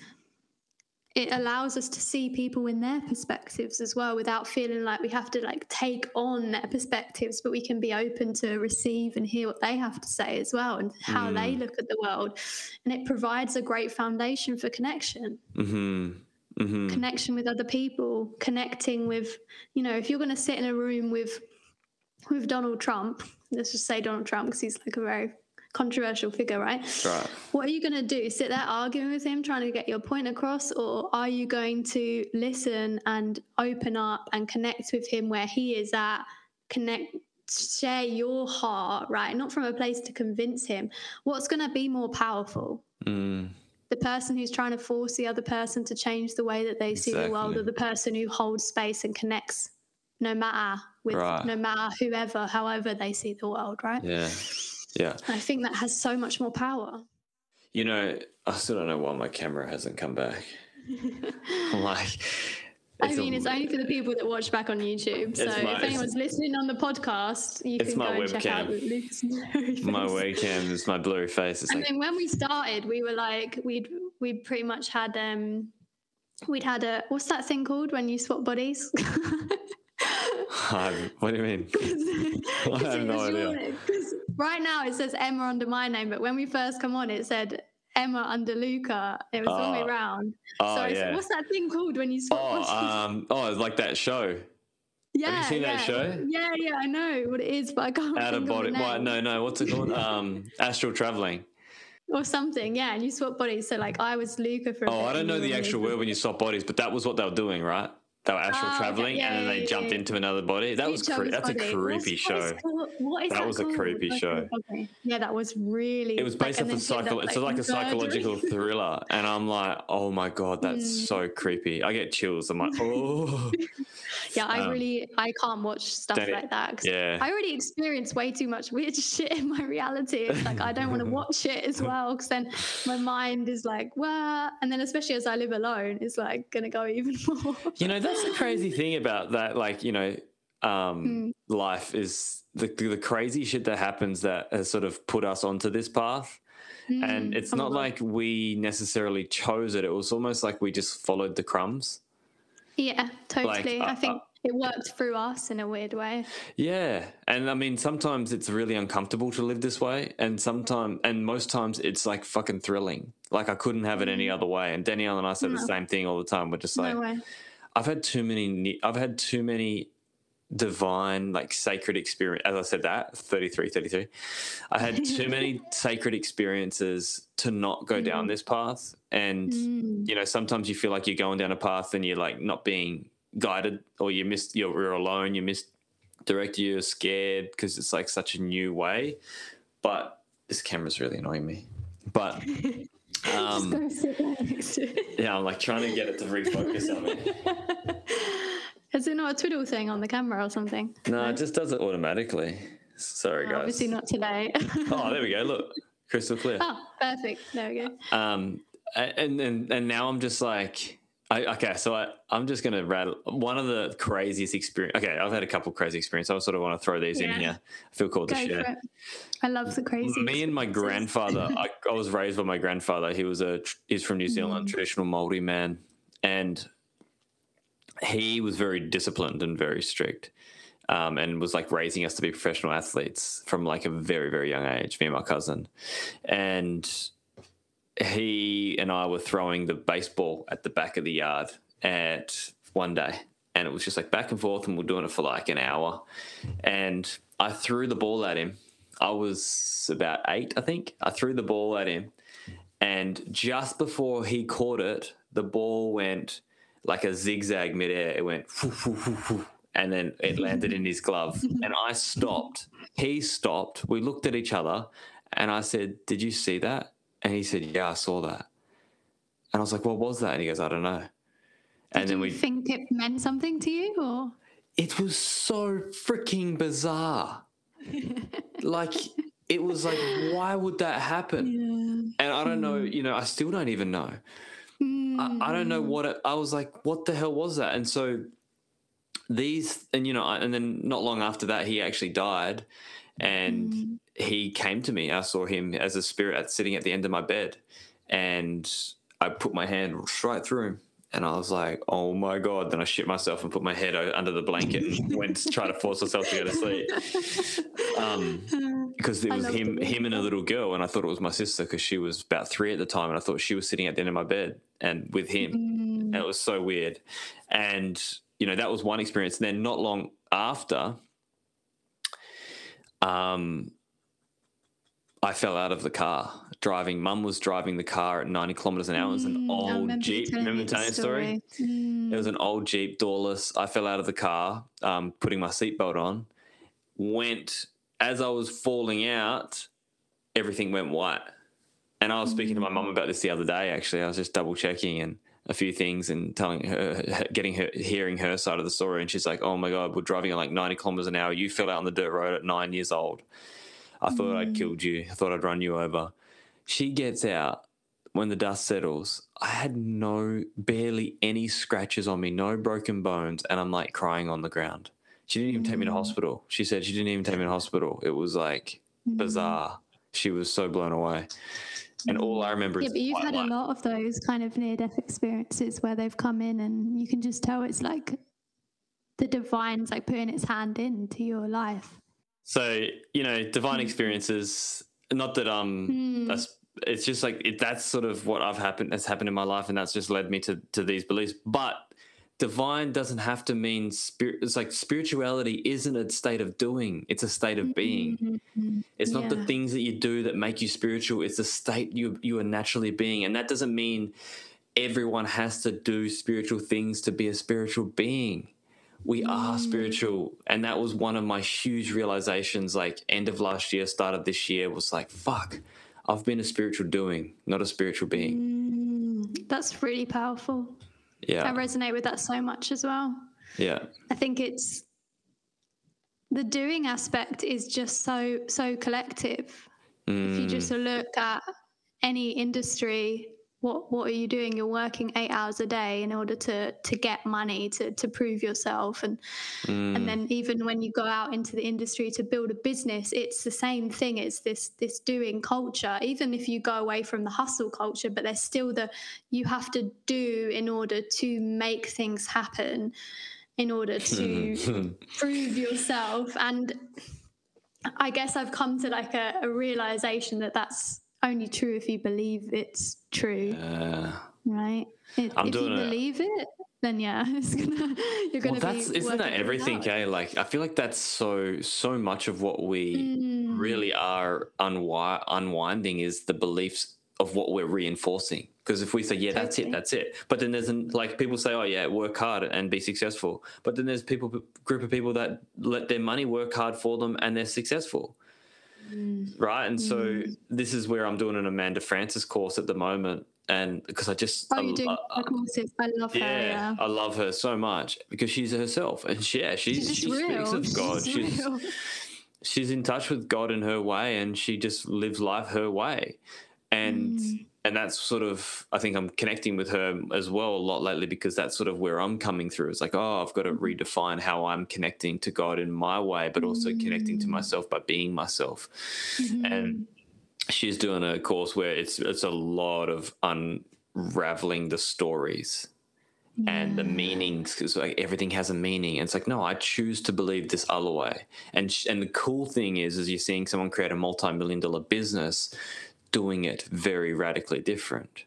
it allows us to see people in their perspectives as well without feeling like we have to like take on their perspectives but we can be open to receive and hear what they have to say as well and how they look at the world and it provides a great foundation for connection Mm-hmm. Mm-hmm. connection with other people, connecting with, you know, if you're going to sit in a room with with Donald Trump, let's just say Donald Trump because he's like a very controversial figure, right? Right. What are you going to do? Sit there arguing with him, trying to get your point across, or are you going to listen and open up and connect with him where he is at? Connect, share your heart, right? Not from a place to convince him. What's going to be more powerful? Mm. the person who's trying to force the other person to change the way that they see the world or the person who holds space and connects no matter with Right. no matter whoever however they see the world right Yeah. Yeah. i think that has so much more power You know, I still don't know why my camera hasn't come back. Like, i it's a- mean it's only for the people that watch back on youtube so my- if anyone's listening on the podcast you can go and check out webcam. Luka's my webcam is my blurry face. It's I like, mean, when we started, we were like, we'd we pretty much had um, we'd had a what's that thing called when you swap bodies? Um, what do you mean? I have no idea. Because right now it says Emma under my name, but when we first come on, it said Emma under Luka. It was all the way Oh. round. Oh, so yeah. what's that thing called when you swap Oh, um, oh, it's like that show. yeah, Have you seen that show? Yeah, yeah, I know what it is, but I can't Out of body. name. No, no. What's it called? Um, astral traveling. or something. Yeah, and you swap bodies. So like I was Luka for. a Oh, I don't know the actual word when you swap bodies, but that was what they were doing, right? They were astral Oh, traveling, Yeah, and then they jumped into another body. That was cre- that's a creepy show. What is, called- what is That that was a creepy Okay, show. Okay. Yeah, that was really. It was based like, off a psycho. that, It's like a psychological thriller, and I'm like, oh my god, that's Mm. so creepy. I get chills. I'm like, oh, Yeah, I Um, really I can't watch stuff like that. 'cause yeah. I already experience way too much weird shit in my reality. It's like I don't want to watch it as well because then my mind is like, well, and then especially as I live alone, it's like gonna go even more. You know, that's the crazy thing about that. Like, you know, um, Mm. life is the the crazy shit that happens that has sort of put us onto this path. And Mm, it's oh not God. like we necessarily chose it. It was almost like we just followed the crumbs. yeah, totally. uh, I think it worked through us in a weird way. Yeah. And I mean, sometimes it's really uncomfortable to live this way. And sometimes, and most times it's like fucking thrilling. Like I couldn't have it any other way. And Danielle and I say the same thing all the time. We're just like, no way. I've had too many, I've had too many divine, like sacred experience. As I said that, 33, 33. I had too many sacred experiences to not go down this path. And, Mm. you know, sometimes you feel like you're going down a path and you're like not being guided or you missed, you're, you're alone, you missed direct, you're scared because it's like such a new way. But this camera's really annoying me. But, um, go sit next to it. yeah, I'm like trying to get it to refocus on me. Is it not a twiddle thing on the camera or something? No, it just does it automatically. Sorry, guys. Obviously not today. oh, there we go. Look, crystal clear. oh, perfect. There we go. Um, and and and now I'm just like, I, okay, so I I'm just gonna rattle one of the craziest experience. Okay, I've had a couple crazy experiences. I sort of want to throw these in here. I feel called Go to share. I love the crazy. Me and my grandfather. I, I was raised by my grandfather. He was a he's from New Zealand, Mm. traditional Maori man, and he was very disciplined and very strict, um, and was like raising us to be professional athletes from like a very very young age. Me and my cousin, and he and I were throwing the baseball at the back of the yard at one day. And it was just like back and forth, and we are doing it for like an hour. And I threw the ball at him. I was about eight, I think. I threw the ball at him. And just before he caught it, the ball went like a zigzag midair. It went, and then it landed in his glove. And I stopped. He stopped. We looked at each other, and I said, Did you see that? And he said, Yeah, I saw that. And I was like, What was that? And he goes, I don't know. And then we, think it meant something to you, or it was so freaking bizarre. like, it was like, why would that happen? And I don't know, you know, I still don't even know. I, I don't know hmm. what it, I was like, what the hell was that? And so these, and you know, and then not long after that, he actually died, and hmm. He came to me. I saw him as a spirit sitting at the end of my bed, and I put my hand right through him. And I was like, "Oh my god!" Then I shit myself and put my head under the blanket and went to try to force myself to go to sleep. Um, because it was him, him and a little girl, and I thought it was my sister because she was about three at the time, and I thought she was sitting at the end of my bed and with him, and it was so weird. And you know that was one experience. And then not long after, um, I fell out of the car driving. Mum was driving the car at ninety kilometers an hour. It was an Mm, old Jeep. Remember the telling the story? Mm. It was an old Jeep, doorless. I fell out of the car, um, putting my seatbelt on. Went as I was falling out, everything went white. And I was speaking to my mum about this the other day. Actually, I was just double checking and a few things and telling her, getting her, hearing her side of the story. And she's like, "Oh my god, we're driving at like ninety kilometers an hour. You fell out on the dirt road at nine years old. I thought I'd mm. killed you. I thought I'd run you over." She gets out when the dust settles, I had no, barely any scratches on me, no broken bones, and I'm like crying on the ground. She didn't even take me to mm. hospital. She said she didn't even take me to hospital. It was like mm. bizarre. She was so blown away. And all I remember Yeah, is but you've had a lot of those kind of near death experiences where they've come in and you can just tell it's like the divine's like putting its hand into your life. So you know, divine Hmm. experiences. Not that um, that's, it's just like it, that's sort of what I've happened has happened in my life, and that's just led me to to these beliefs. But divine doesn't have to mean spirit. It's like spirituality isn't a state of doing; it's a state of being. It's not the things that you do that make you spiritual. It's the state you you are naturally being, and that doesn't mean everyone has to do spiritual things to be a spiritual being. We are spiritual, and that was one of my huge realizations. Like end of last year, start of this year, was like, "Fuck, I've been a spiritual doing, not a spiritual being." Mm, that's really powerful. Yeah. I resonate with that so much as well. yeah, I think it's the doing aspect is just so so collective. If you just Mm. look at any industry, what what are you doing? You're working eight hours a day in order to to get money to to prove yourself, and Mm. and then even when you go out into the industry to build a business, it's the same thing. It's this this doing culture. Even if you go away from the hustle culture, but there's still the you have to do in order to make things happen, in order to prove yourself. And I guess I've come to like a, a realization that that's only true if you believe it's true, Uh, right? If, I'm if you it. believe it, then yeah, it's gonna you're gonna well, that's be. isn't that everything? Eh? Like I feel like that's so so much of what we Mm. really are unwi- unwinding is the beliefs of what we're reinforcing. Because if we say, yeah, that's it, that's it. But then there's an, like people say, oh yeah, work hard and be successful. But then there's people group of people that let their money work hard for them and they're successful. Mm. Right. And so this is where I'm doing an Amanda Frances course at the moment. And because I just Oh, I- you're doing I- the courses. I love her. yeah, Yeah. I love her so much because she's herself, and she, yeah, she's, She's she just speaks of God. She's She's, real. she's in touch with God in her way, and she just lives life her way, and. Mm. And that's sort of, I think I'm connecting with her as well a lot lately because that's sort of where I'm coming through. It's like, oh, I've got to mm-hmm. redefine how I'm connecting to God in my way, but also mm. connecting to mm. myself by being myself. Mm-hmm. And she's doing a course where it's it's a lot of unraveling the stories yeah. and the meanings because like everything has a meaning and it's like no i choose to believe this other way and sh- and the cool thing is is you're seeing someone create a multi-million dollar business doing it very radically different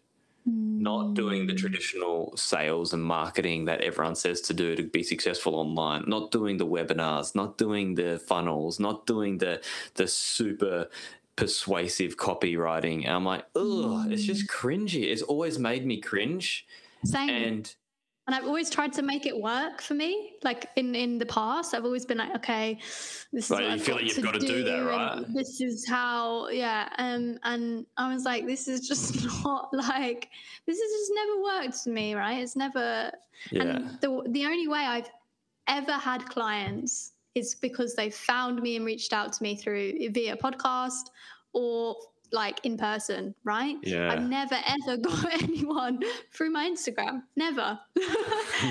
mm. not doing the mm. traditional sales and marketing that everyone says to do to be successful online not doing the webinars not doing the funnels not doing the the super persuasive copywriting. And I'm like, oh, mm. it's just cringy. It's always made me cringe. Same. And and I've always tried to make it work for me. Like in in the past, I've always been like, okay, this is right, what you I've feel got like you've got to do, do that, right? This is how, yeah. Um, and I was like, this is just not like this has just never worked for me, right? It's never. Yeah. And the the only way I've ever had clients is because they found me and reached out to me through via podcast or like in person, right? Yeah. I've never ever got anyone through my Instagram. Never.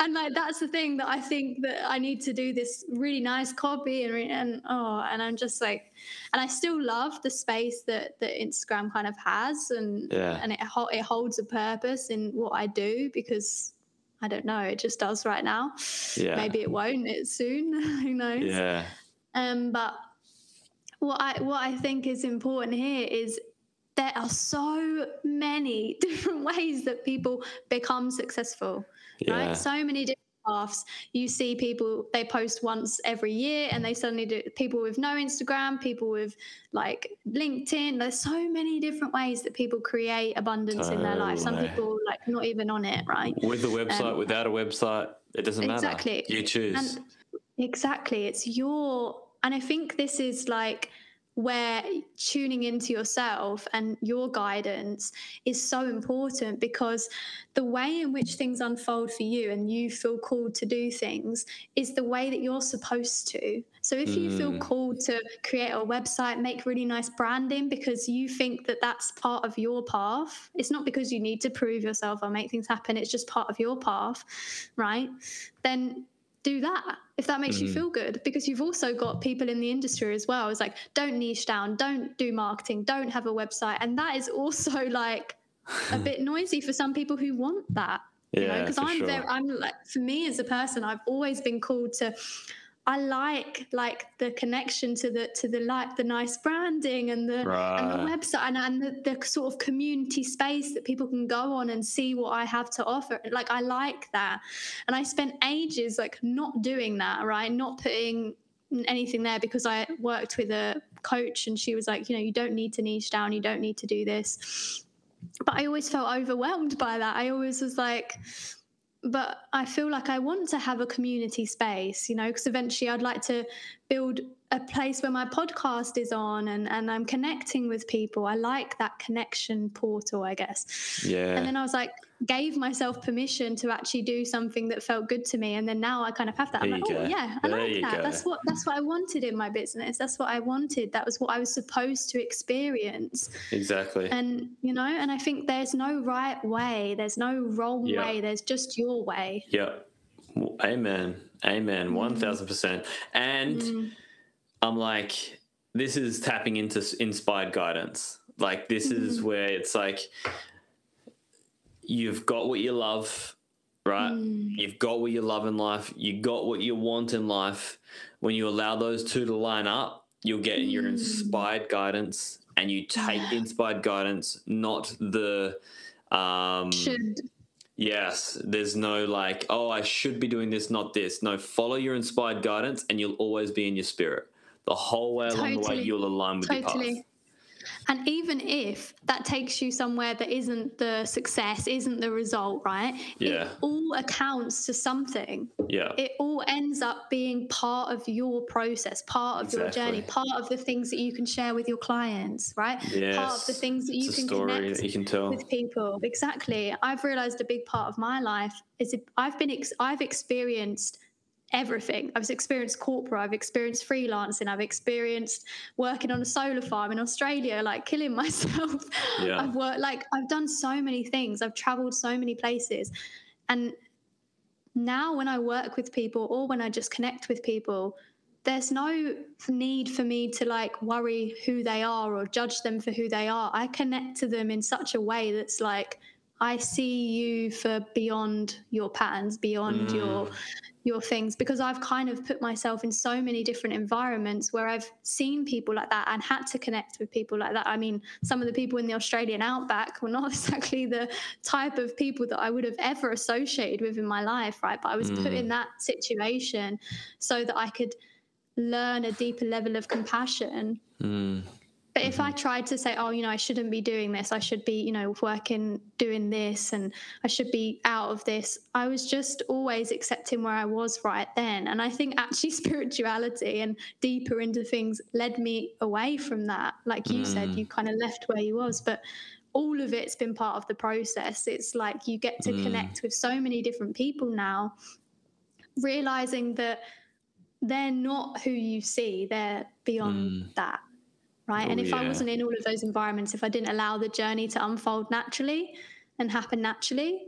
and like that's the thing that I think that I need to do this really nice copy and and oh and I'm just like and I still love the space that that Instagram kind of has and yeah. and it it holds a purpose in what I do because I don't know. It just does right now. Yeah. Maybe it won't. It soon. Who knows? Yeah. Um, but what I what I think is important here is there are so many different ways that people become successful. Yeah. Right? So many different paths. You see people they post once every year and they suddenly do people with no Instagram, people with like LinkedIn. There's so many different ways that people create abundance totally. in their life. Some people like not even on it, right? With a website, um, without a website, it doesn't exactly. matter. Exactly. You choose. And exactly. It's your and I think this is like where tuning into yourself and your guidance is so important because the way in which things unfold for you and you feel called to do things is the way that you're supposed to. So if you feel mm. called to create a website, make really nice branding because you think that that's part of your path, it's not because you need to prove yourself or make things happen, it's just part of your path, right? Then do that if that makes mm. you feel good because you've also got people in the industry as well it's like don't niche down don't do marketing don't have a website and that is also like a bit noisy for some people who want that yeah because i'm sure. very i'm like for me as a person i've always been called to I like like the connection to the to the like the nice branding and the right. and the website and, and the, the sort of community space that people can go on and see what I have to offer. Like I like that. And I spent ages like not doing that, right? Not putting anything there because I worked with a coach and she was like, you know, you don't need to niche down, you don't need to do this. But I always felt overwhelmed by that. I always was like, but I feel like I want to have a community space, you know, because eventually I'd like to build a place where my podcast is on and, and I'm connecting with people. I like that connection portal, I guess. Yeah. And then I was like, gave myself permission to actually do something that felt good to me. And then now I kind of have that. I'm like, oh yeah, I there like that. Go. That's what that's what I wanted in my business. That's what I wanted. That was what I was supposed to experience. Exactly. And you know, and I think there's no right way. There's no wrong yeah. way. There's just your way. Yeah. Amen. Amen. Mm. One thousand percent. And mm I'm like, this is tapping into inspired guidance. Like, this mm-hmm. is where it's like, you've got what you love, right? Mm. You've got what you love in life. You got what you want in life. When you allow those two to line up, you'll get mm. your inspired guidance and you take yeah. inspired guidance, not the um should Yes, there's no like, oh, I should be doing this, not this. No, follow your inspired guidance and you'll always be in your spirit the whole way along totally. the way you'll align with totally. your path. And even if that takes you somewhere that isn't the success, isn't the result, right? Yeah. It all accounts to something. Yeah. It all ends up being part of your process, part of exactly. your journey, part of the things that you can share with your clients, right? Yes. Part of the things that you it's can connect that you can tell. with people. Exactly. I've realized a big part of my life is I've been ex- I've experienced everything. I've experienced corporate, I've experienced freelancing, I've experienced working on a solar farm in Australia, like killing myself. Yeah. I've worked like I've done so many things. I've traveled so many places. And now when I work with people or when I just connect with people, there's no need for me to like worry who they are or judge them for who they are. I connect to them in such a way that's like I see you for beyond your patterns, beyond mm. your your things because I've kind of put myself in so many different environments where I've seen people like that and had to connect with people like that. I mean, some of the people in the Australian outback were not exactly the type of people that I would have ever associated with in my life, right? But I was mm. put in that situation so that I could learn a deeper level of compassion. Mm. But if I mm-hmm. tried to say, oh, you know, I shouldn't be doing this, I should be, you know, working, doing this, and I should be out of this, I was just always accepting where I was right then. And I think actually spirituality and deeper into things led me away from that. Like you mm. said, you kind of left where you was, but all of it's been part of the process. It's like you get to mm. connect with so many different people now, realizing that they're not who you see, they're beyond mm. that right? Oh, and if yeah. I wasn't in all of those environments, if I didn't allow the journey to unfold naturally and happen naturally,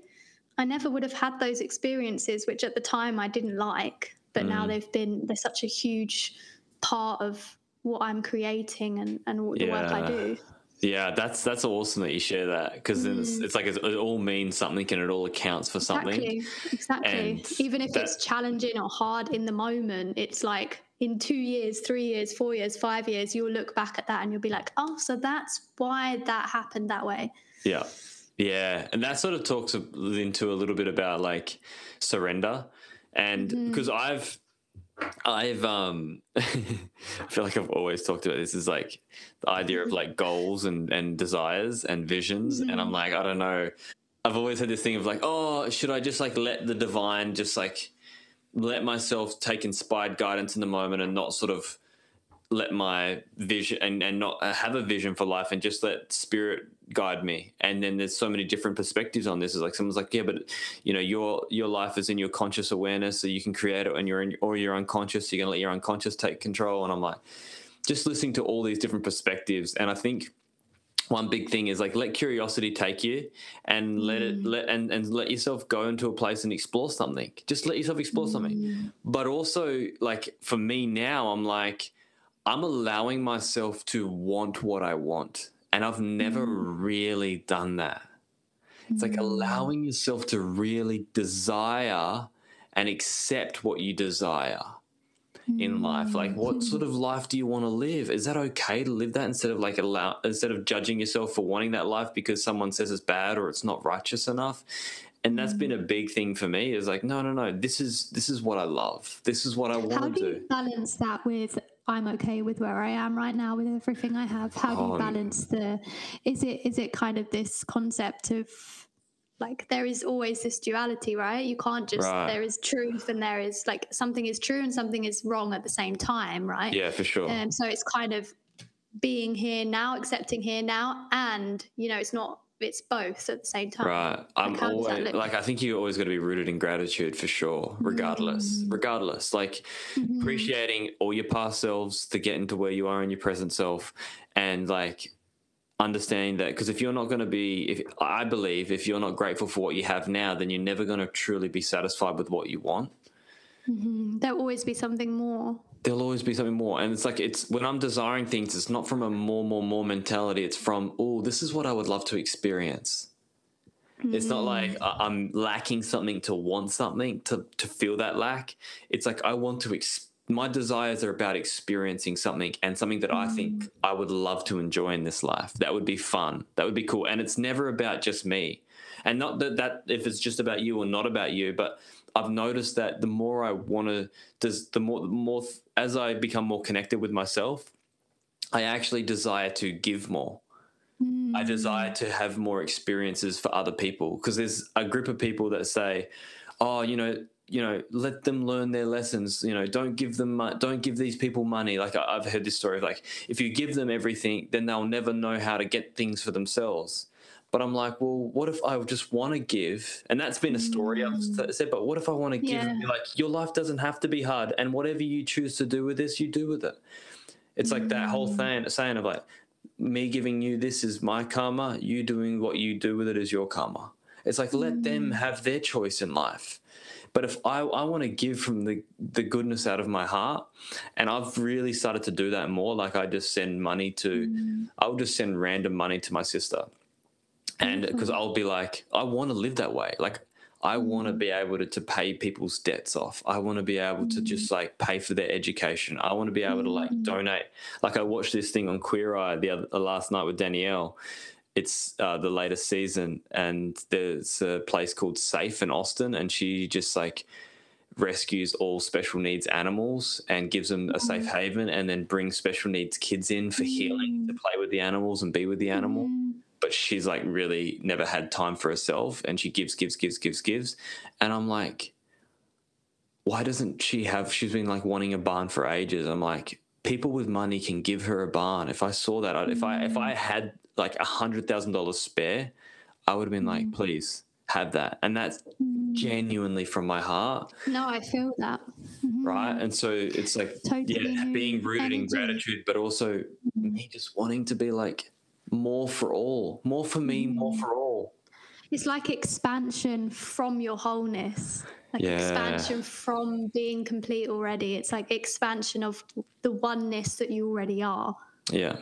I never would have had those experiences, which at the time I didn't like, but mm. now they've been, they're such a huge part of what I'm creating and, and what the yeah. work I do. Yeah, that's that's awesome that you share that because mm. it's, it's, like it all means something and it all accounts for something. Exactly. Exactly. Even if that, it's challenging or hard in the moment, it's like in two years, three years, four years, five years, you'll look back at that and you'll be like, oh, so that's why that happened that way. Yeah. Yeah. And that sort of talks into a little bit about like surrender. And because mm-hmm. I've, I've um I feel like I've always talked about this is like the idea of like goals and and desires and visions mm-hmm. and I'm mm-hmm. like I don't know I've always had this thing of like oh should I just like let the divine just like let myself take inspired guidance in the moment and not sort of let my vision and, and not uh, have a vision for life and just let spirit guide me. And then there's so many different perspectives on this. Is like someone's like yeah but you know your your life is in your conscious awareness so you can create it when you're in or you're unconscious so you're gonna let your unconscious take control. And i'm like just listening to all these different perspectives. And i think one big thing is like let curiosity take you and let mm. it let and, and let yourself go into a place and explore something just let yourself explore mm. something but also like for me now i'm like i'm allowing myself to want what i want and i've never mm. really done that it's like mm. allowing yourself to really desire and accept what you desire in life? Like what sort of life do you want to live? Is that okay to live that instead of like allow instead of judging yourself for wanting that life because someone says it's bad or it's not righteous enough? And that's been a mm. big thing for me is like no no no this is this is what i love. This is what i want how do you balance that with i'm okay with where i am right now with everything i have how do you oh, balance the is it is it kind of this concept of like there is always this duality right? You can't just right. there is truth and there is like something is true and something is wrong at the same time right? Yeah for sure. And um, so it's kind of being here now accepting here now and you know it's not it's both at the same time. Right. I'm always like i think you always got to be rooted in gratitude for sure regardless mm. regardless. Like mm-hmm. appreciating all your past selves to get into where you are in your present self and like understanding that because if you're not going to be if i believe if you're not grateful for what you have now then you're never going to truly be satisfied with what you want mm-hmm. there'll always be something more there'll always be something more and it's like it's when i'm desiring things it's not from a more more more mentality it's from oh this is what i would love to experience mm-hmm. it's not like mm. i'm lacking something to want something to to feel that lack it's like i want to experience my desires are about experiencing something and something that I think mm. I would love to enjoy in this life. That would be fun. That would be cool. And it's never about just me. And not that that if it's just about you or not about you, but I've noticed that the more I want to does the more the more as I become more connected with myself, I actually desire to give more. Mm. I desire to have more experiences for other people because there's a group of people that say, "Oh, you know, you know let them learn their lessons you know don't give them don't give these people money like i've heard this story of like if you give them everything then they'll never know how to get things for themselves But I'm like, well, what if I just want to give? And that's been a story Mm. I've said, but what if I want to give? Yeah. Like, your life doesn't have to be hard. And whatever you choose to do with this, you do with it. It's like that whole Mm. thing, saying of like, me giving you this is my karma, you doing what you do with it is your karma. It's like, let them Mm. have their choice in life. But if I, I want to give from the, the goodness out of my heart, and I've really started to do that more, like I just send money to, Mm. I'll just send random money to my sister. And because Mm-hmm. I'll be like, I want to live that way. Like, I want to Mm. be able to, to pay people's debts off. I want to be able to just like pay for their education. I want to be able to like Mm. donate. Like I watched this thing on Queer Eye the other, last night with Danielle. It's uh, the latest season, and there's a place called Safe in Austin, and she just like rescues all special needs animals and gives them a safe haven, and then brings special needs kids in for healing to play with the animals and be with the animal. Mm. but she's like really never had time for herself and she gives gives gives gives gives. And i'm like why doesn't she have she's been like wanting a barn for ages. I'm like people with money can give her a barn. If i saw that if i if i had like a hundred thousand dollars spare i would have been like mm. please have that and that's mm. genuinely from my heart No, I feel that. Mhm. right and so it's like Totally yeah being rooted in gratitude but also mm-hmm. me just wanting to be like more for all more for me more mm. for all It's like expansion from your wholeness, like Yeah. expansion from being complete already. It's like expansion of the oneness that you already are. Yeah.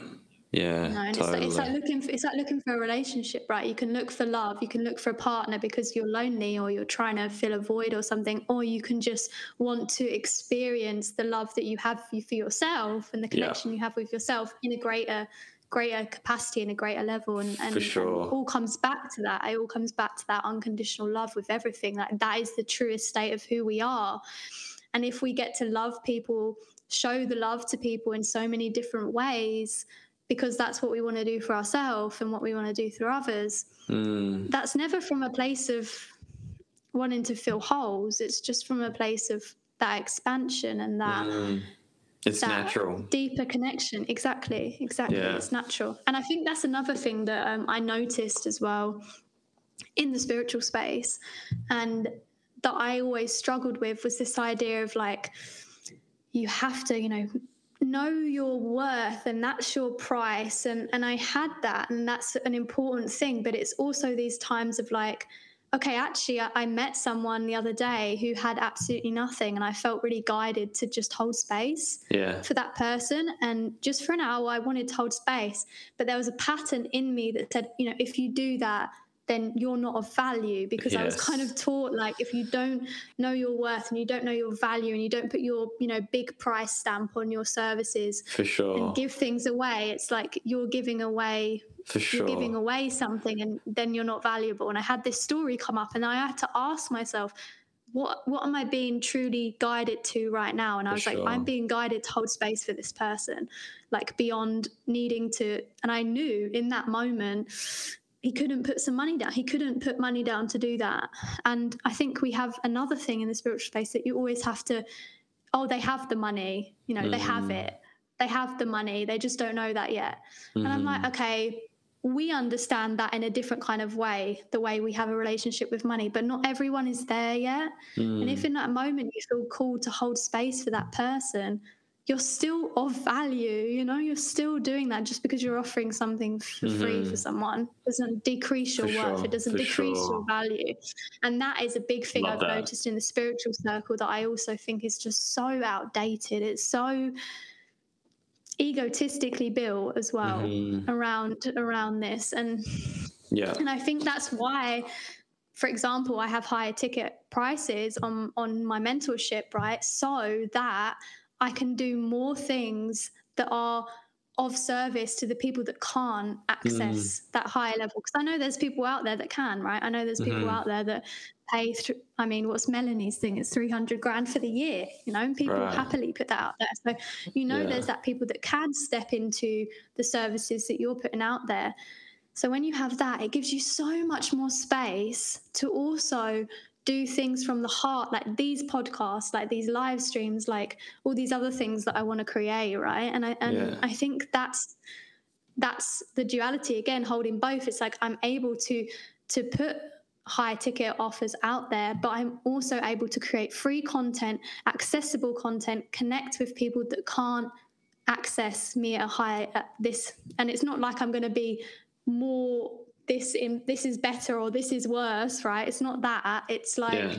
Yeah. You know, and totally. it's, like, it's like looking for, it's like looking for a relationship, right? You can look for love, you can look for a partner because you're lonely or you're trying to fill a void or something, or you can just want to experience the love that you have for for yourself and the Yeah. connection you have with yourself in a greater greater capacity and a greater level and, and, sure. and it all comes back to that it all comes back to that unconditional love with everything like that is the truest state of who we are and if we get to love people show the love to people in so many different ways because that's what we want to do for ourselves and what we want to do through others Mm, that's never from a place of wanting to fill holes it's just from a place of that expansion and that mm. It's that natural. deeper connection exactly exactly Yeah. it's natural and i think that's another thing that um, i noticed as well in the spiritual space and that i always struggled with was this idea of like you have to you know know your worth and that's your price and and i had that and that's an important thing but it's also these times of like okay actually I, I met someone the other day who had absolutely nothing and i felt really guided to just hold space Yeah. for that person and just for an hour i wanted to hold space but there was a pattern in me that said you know if you do that then you're not of value because i was kind of taught like if you don't know your worth and you don't know your value and you don't put your you know big price stamp on your services For sure. and give things away it's like you're giving away For sure. you're giving away something and then you're not valuable and i had this story come up and i had to ask myself what what am i being truly guided to right now and i For was like sure. i'm being guided to hold space for this person like beyond needing to and i knew in that moment he couldn't put some money down he couldn't put money down to do that and i think we have another thing in the spiritual space that you always have to oh they have the money you know they have Mm. it they have the money they just don't know that yet and I'm like, Mhm. okay, we understand that in a different kind of way, the way we have a relationship with money, but not everyone is there yet. And if Mm. in that moment you feel called to hold space for that person, you're still of value, you know, you're still doing that just because you're offering something for free for someone doesn't decrease your For worth, sure, it doesn't for decrease sure. your value. And that is a big thing Love I've that. noticed in the spiritual circle that I also think is just so outdated. It's so egotistically built as well Mhm. around around this and Yeah. and I think that's why for example I have higher ticket prices on on my mentorship right so that I can do more things that are of service to the people that can't access that higher level because I know there's people out there that can right I know there's people Mhm. out there that pay through I mean what's Melanie's thing it's 300 grand for the year you know and people Right. happily put that out there so you know Yeah. there's that people that can step into the services that you're putting out there so when you have that, it gives you so much more space to also do things from the heart, like these podcasts, like these live streams, like all these other things that I want to create, right? And I and Yeah. I think that's that's the duality again holding both it's like i'm able to to put high ticket offers out there but i'm also able to create free content accessible content connect with people that can't access me at a high at this and it's not like i'm going to be more this in this is better or this is worse right? It's not that. It's like yeah.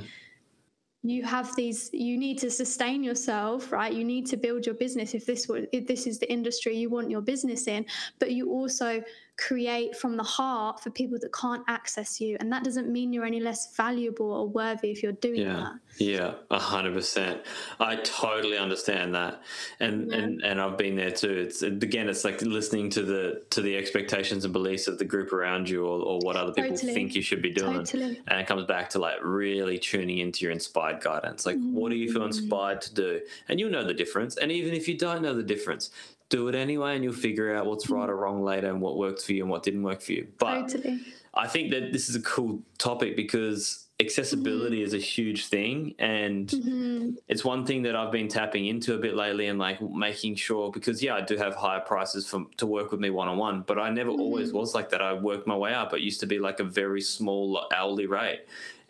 you have these you need to sustain yourself right? You need to build your business if this were if this is the industry you want your business in. But you also create from the heart for people that can't access you and that doesn't mean you're any less valuable or worthy if you're doing yeah. that yeah a hundred percent i totally understand that and yeah. and and i've been there too it's again it's like listening to the to the expectations and beliefs of the group around you or, or what other people totally. think you should be doing totally. and it comes back to like really tuning into your inspired guidance like mm-hmm. what do you feel mm. inspired to do and you'll know the difference and even if you don't know the difference do it anyway and you'll figure out what's right or wrong later and what worked for you and what didn't work for you. But totally. I think that this is a cool topic because accessibility mm-hmm. is a huge thing and mm-hmm. it's one thing that I've been tapping into a bit lately and like making sure because yeah I do have higher prices for to work with me one on one but I never mm-hmm. always was like that I worked my way up it used to be like a very small hourly rate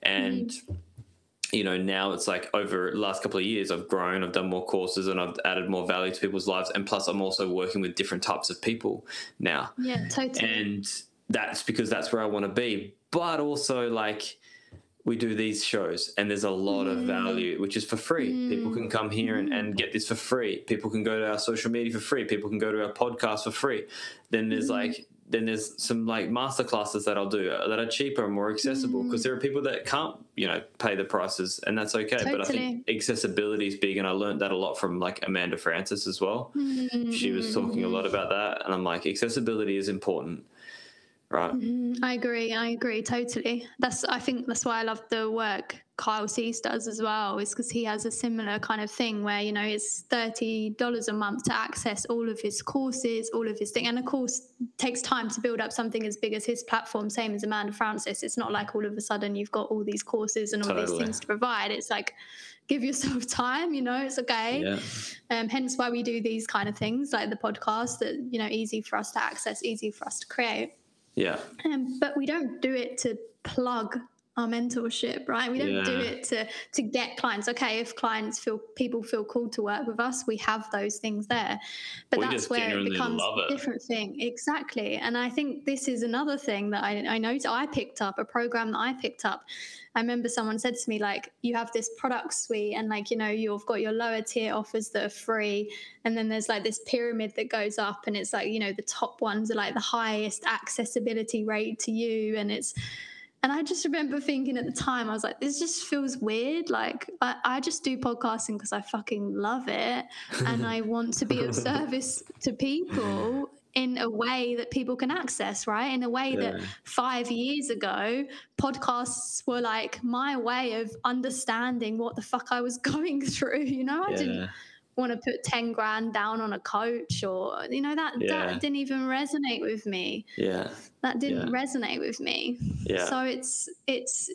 and mm-hmm you know now it's like over the last couple of years i've grown i've done more courses and i've added more value to people's lives. And plus i'm also working with different types of people now. Yeah totally. And that's because that's where i want to be. But also like we do these shows and there's a lot mm. of value which is for free. Mm. people can come here and, and get this for free. People can go to our social media for free. People can go to our podcast for free. Then there's mm. like then there's some like master classes that I'll do uh, that are cheaper and more accessible because mm. there are people that can't, you know, pay the prices and that's okay. Totally. But I think accessibility is big and I learned that a lot from like Amanda Frances as well. Mm-hmm. She was talking a lot about that and I'm like, accessibility is important right? Mm-hmm. I agree. I agree totally. That's I think that's why I love the work Kyle Cease does as well, is because he has a similar kind of thing where you know it's thirty dollars a month to access all of his courses, all of his thing, and of course takes time to build up something as big as his platform. Same as Amanda Frances, It's not like all of a sudden you've got all these courses and all totally. these things to provide. It's like give yourself time you know it's okay yeah. um, hence why we do these kind of things like the podcast that you know easy for us to access easy for us to create yeah. Um, but we don't do it to plug our mentorship, right? We don't yeah. do it to to get clients. Okay, if clients feel people feel called to work with us, we have those things there. But we that's where it becomes a different thing. Exactly. And I think this is another thing that I, I know I picked up, a program that I picked up. I remember someone said to me, like, you have this product suite and like, you know, you've got your lower tier offers that are free. And then there's like this pyramid that goes up and it's like, you know, the top ones are like the highest accessibility rate to you. And it's and I just remember thinking at the time, I was like, this just feels weird. Like, I, I just do podcasting because I fucking love it. And I want to be of service to people in a way that people can access, right? In a way yeah. that five years ago, podcasts were like my way of understanding what the fuck I was going through. You know, I yeah. didn't want to put 10 grand down on a coach or you know that yeah. that didn't even resonate with me yeah that didn't yeah. resonate with me yeah so it's it's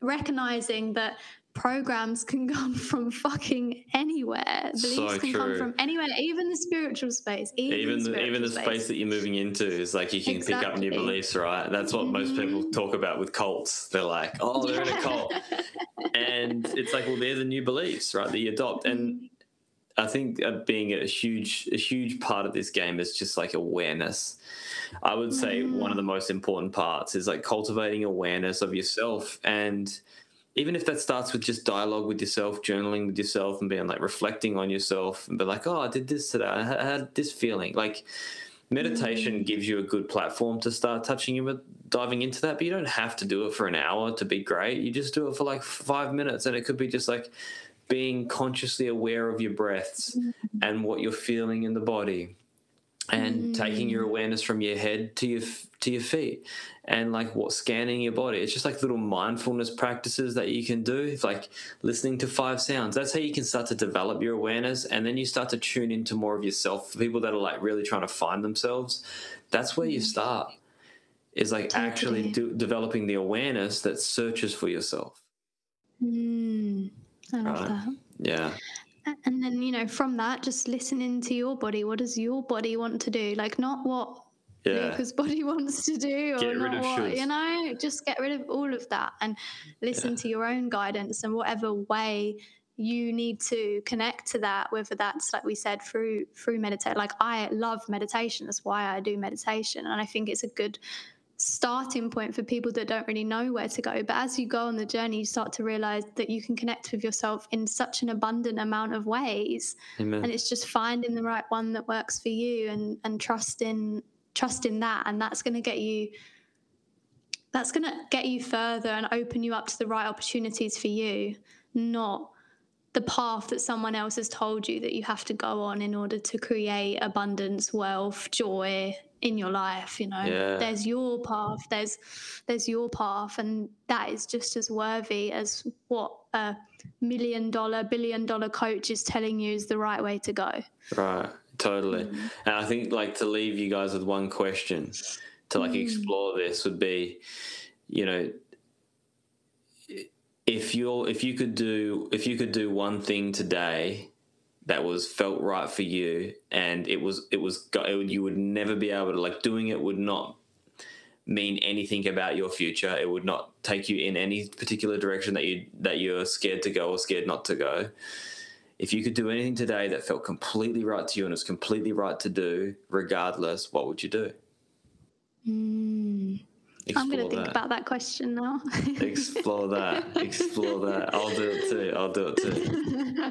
recognizing that programs can come from fucking anywhere beliefs so can true. come from anywhere even the spiritual space even even the, even the space. space. that you're moving into is like you can exactly. pick up new beliefs right that's what mm-hmm. most people mm-hmm. talk about with cults they're like oh they're in a cult and it's like well they're the new beliefs right that you adopt and mm-hmm. I think uh, being a huge a huge part of this game is just like awareness. I would say mm. one of the most important parts is like cultivating awareness of yourself and even if that starts with just dialogue with yourself, journaling with yourself, and being like reflecting on yourself, and be like, "Oh, I did this today. I had this feeling." Like meditation mm. gives you a good platform to start touching you, diving into that. But you don't have to do it for an hour to be great. You just do it for like five minutes, and it could be just like being consciously aware of your breaths and what you're feeling in the body and mm. taking your awareness from your head to your to your feet and like what scanning your body it's just like little mindfulness practices that you can do like listening to five sounds that's how you can start to develop your awareness and then you start to tune into more of yourself for people that are like really trying to find themselves that's where you mm. start is like totally. actually do, developing the awareness that searches for yourself mm. I love right? that. Yeah. And then, you know, from that, just listening to your body. What does your body want to do? Like, not what Yeah. Luka's body wants to do, or not what, shoulds. you know, just get rid of all of that and listen Yeah. to your own guidance and whatever way you need to connect to that whether that's like we said through through meditate like i love meditation that's why i do meditation and i think it's a good starting point for people that don't really know where to go. But as you go on the journey, you start to realize that you can connect with yourself in such an abundant amount of ways. Amen. And it's just finding the right one that works for you and and trusting trusting that. And that's gonna get you that's gonna get you further and open you up to the right opportunities for you, not the path that someone else has told you that you have to go on in order to create abundance, wealth, joy in your life. You know, Yeah. there's your path. There's there's your path, and that is just as worthy as what a million dollar, billion dollar coach is telling you is the right way to go. Right, totally. Mm. And I think like to leave you guys with one question to like Mm. explore this would be, you know, if you're if you could do if you could do one thing today that was felt right for you and it was it was you would never be able to like doing it would not mean anything about your future it would not take you in any particular direction that you that you're scared to go or scared not to go if you could do anything today that felt completely right to you and was completely right to do, regardless, what would you do? Mm. I'm going to think that. about that question now. Explore that. Explore that. I'll do it too. I'll do it too.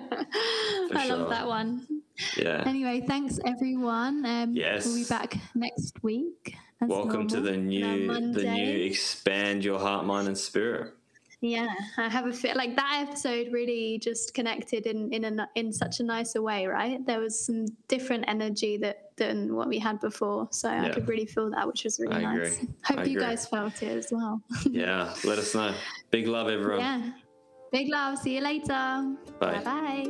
I sure. love that one. Yeah. Anyway, thanks everyone. Um, Yes. We'll be back next week. Welcome to the new the new expand your heart, mind, and spirit. Yeah, I have a feel like that episode really just connected in in a in such a nicer way, right? There was some different energy that than what we had before, so I could really feel that, which was really I nice. agree. Hope I you agree. guys felt it as well. Yeah. Let us know. Big love, everyone. yeah, big love. See you later. Bye. Bye bye.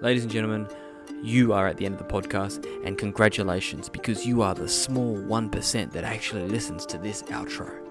Ladies and gentlemen, you are at the end of the podcast, and congratulations because you are the small 1% that actually listens to this outro.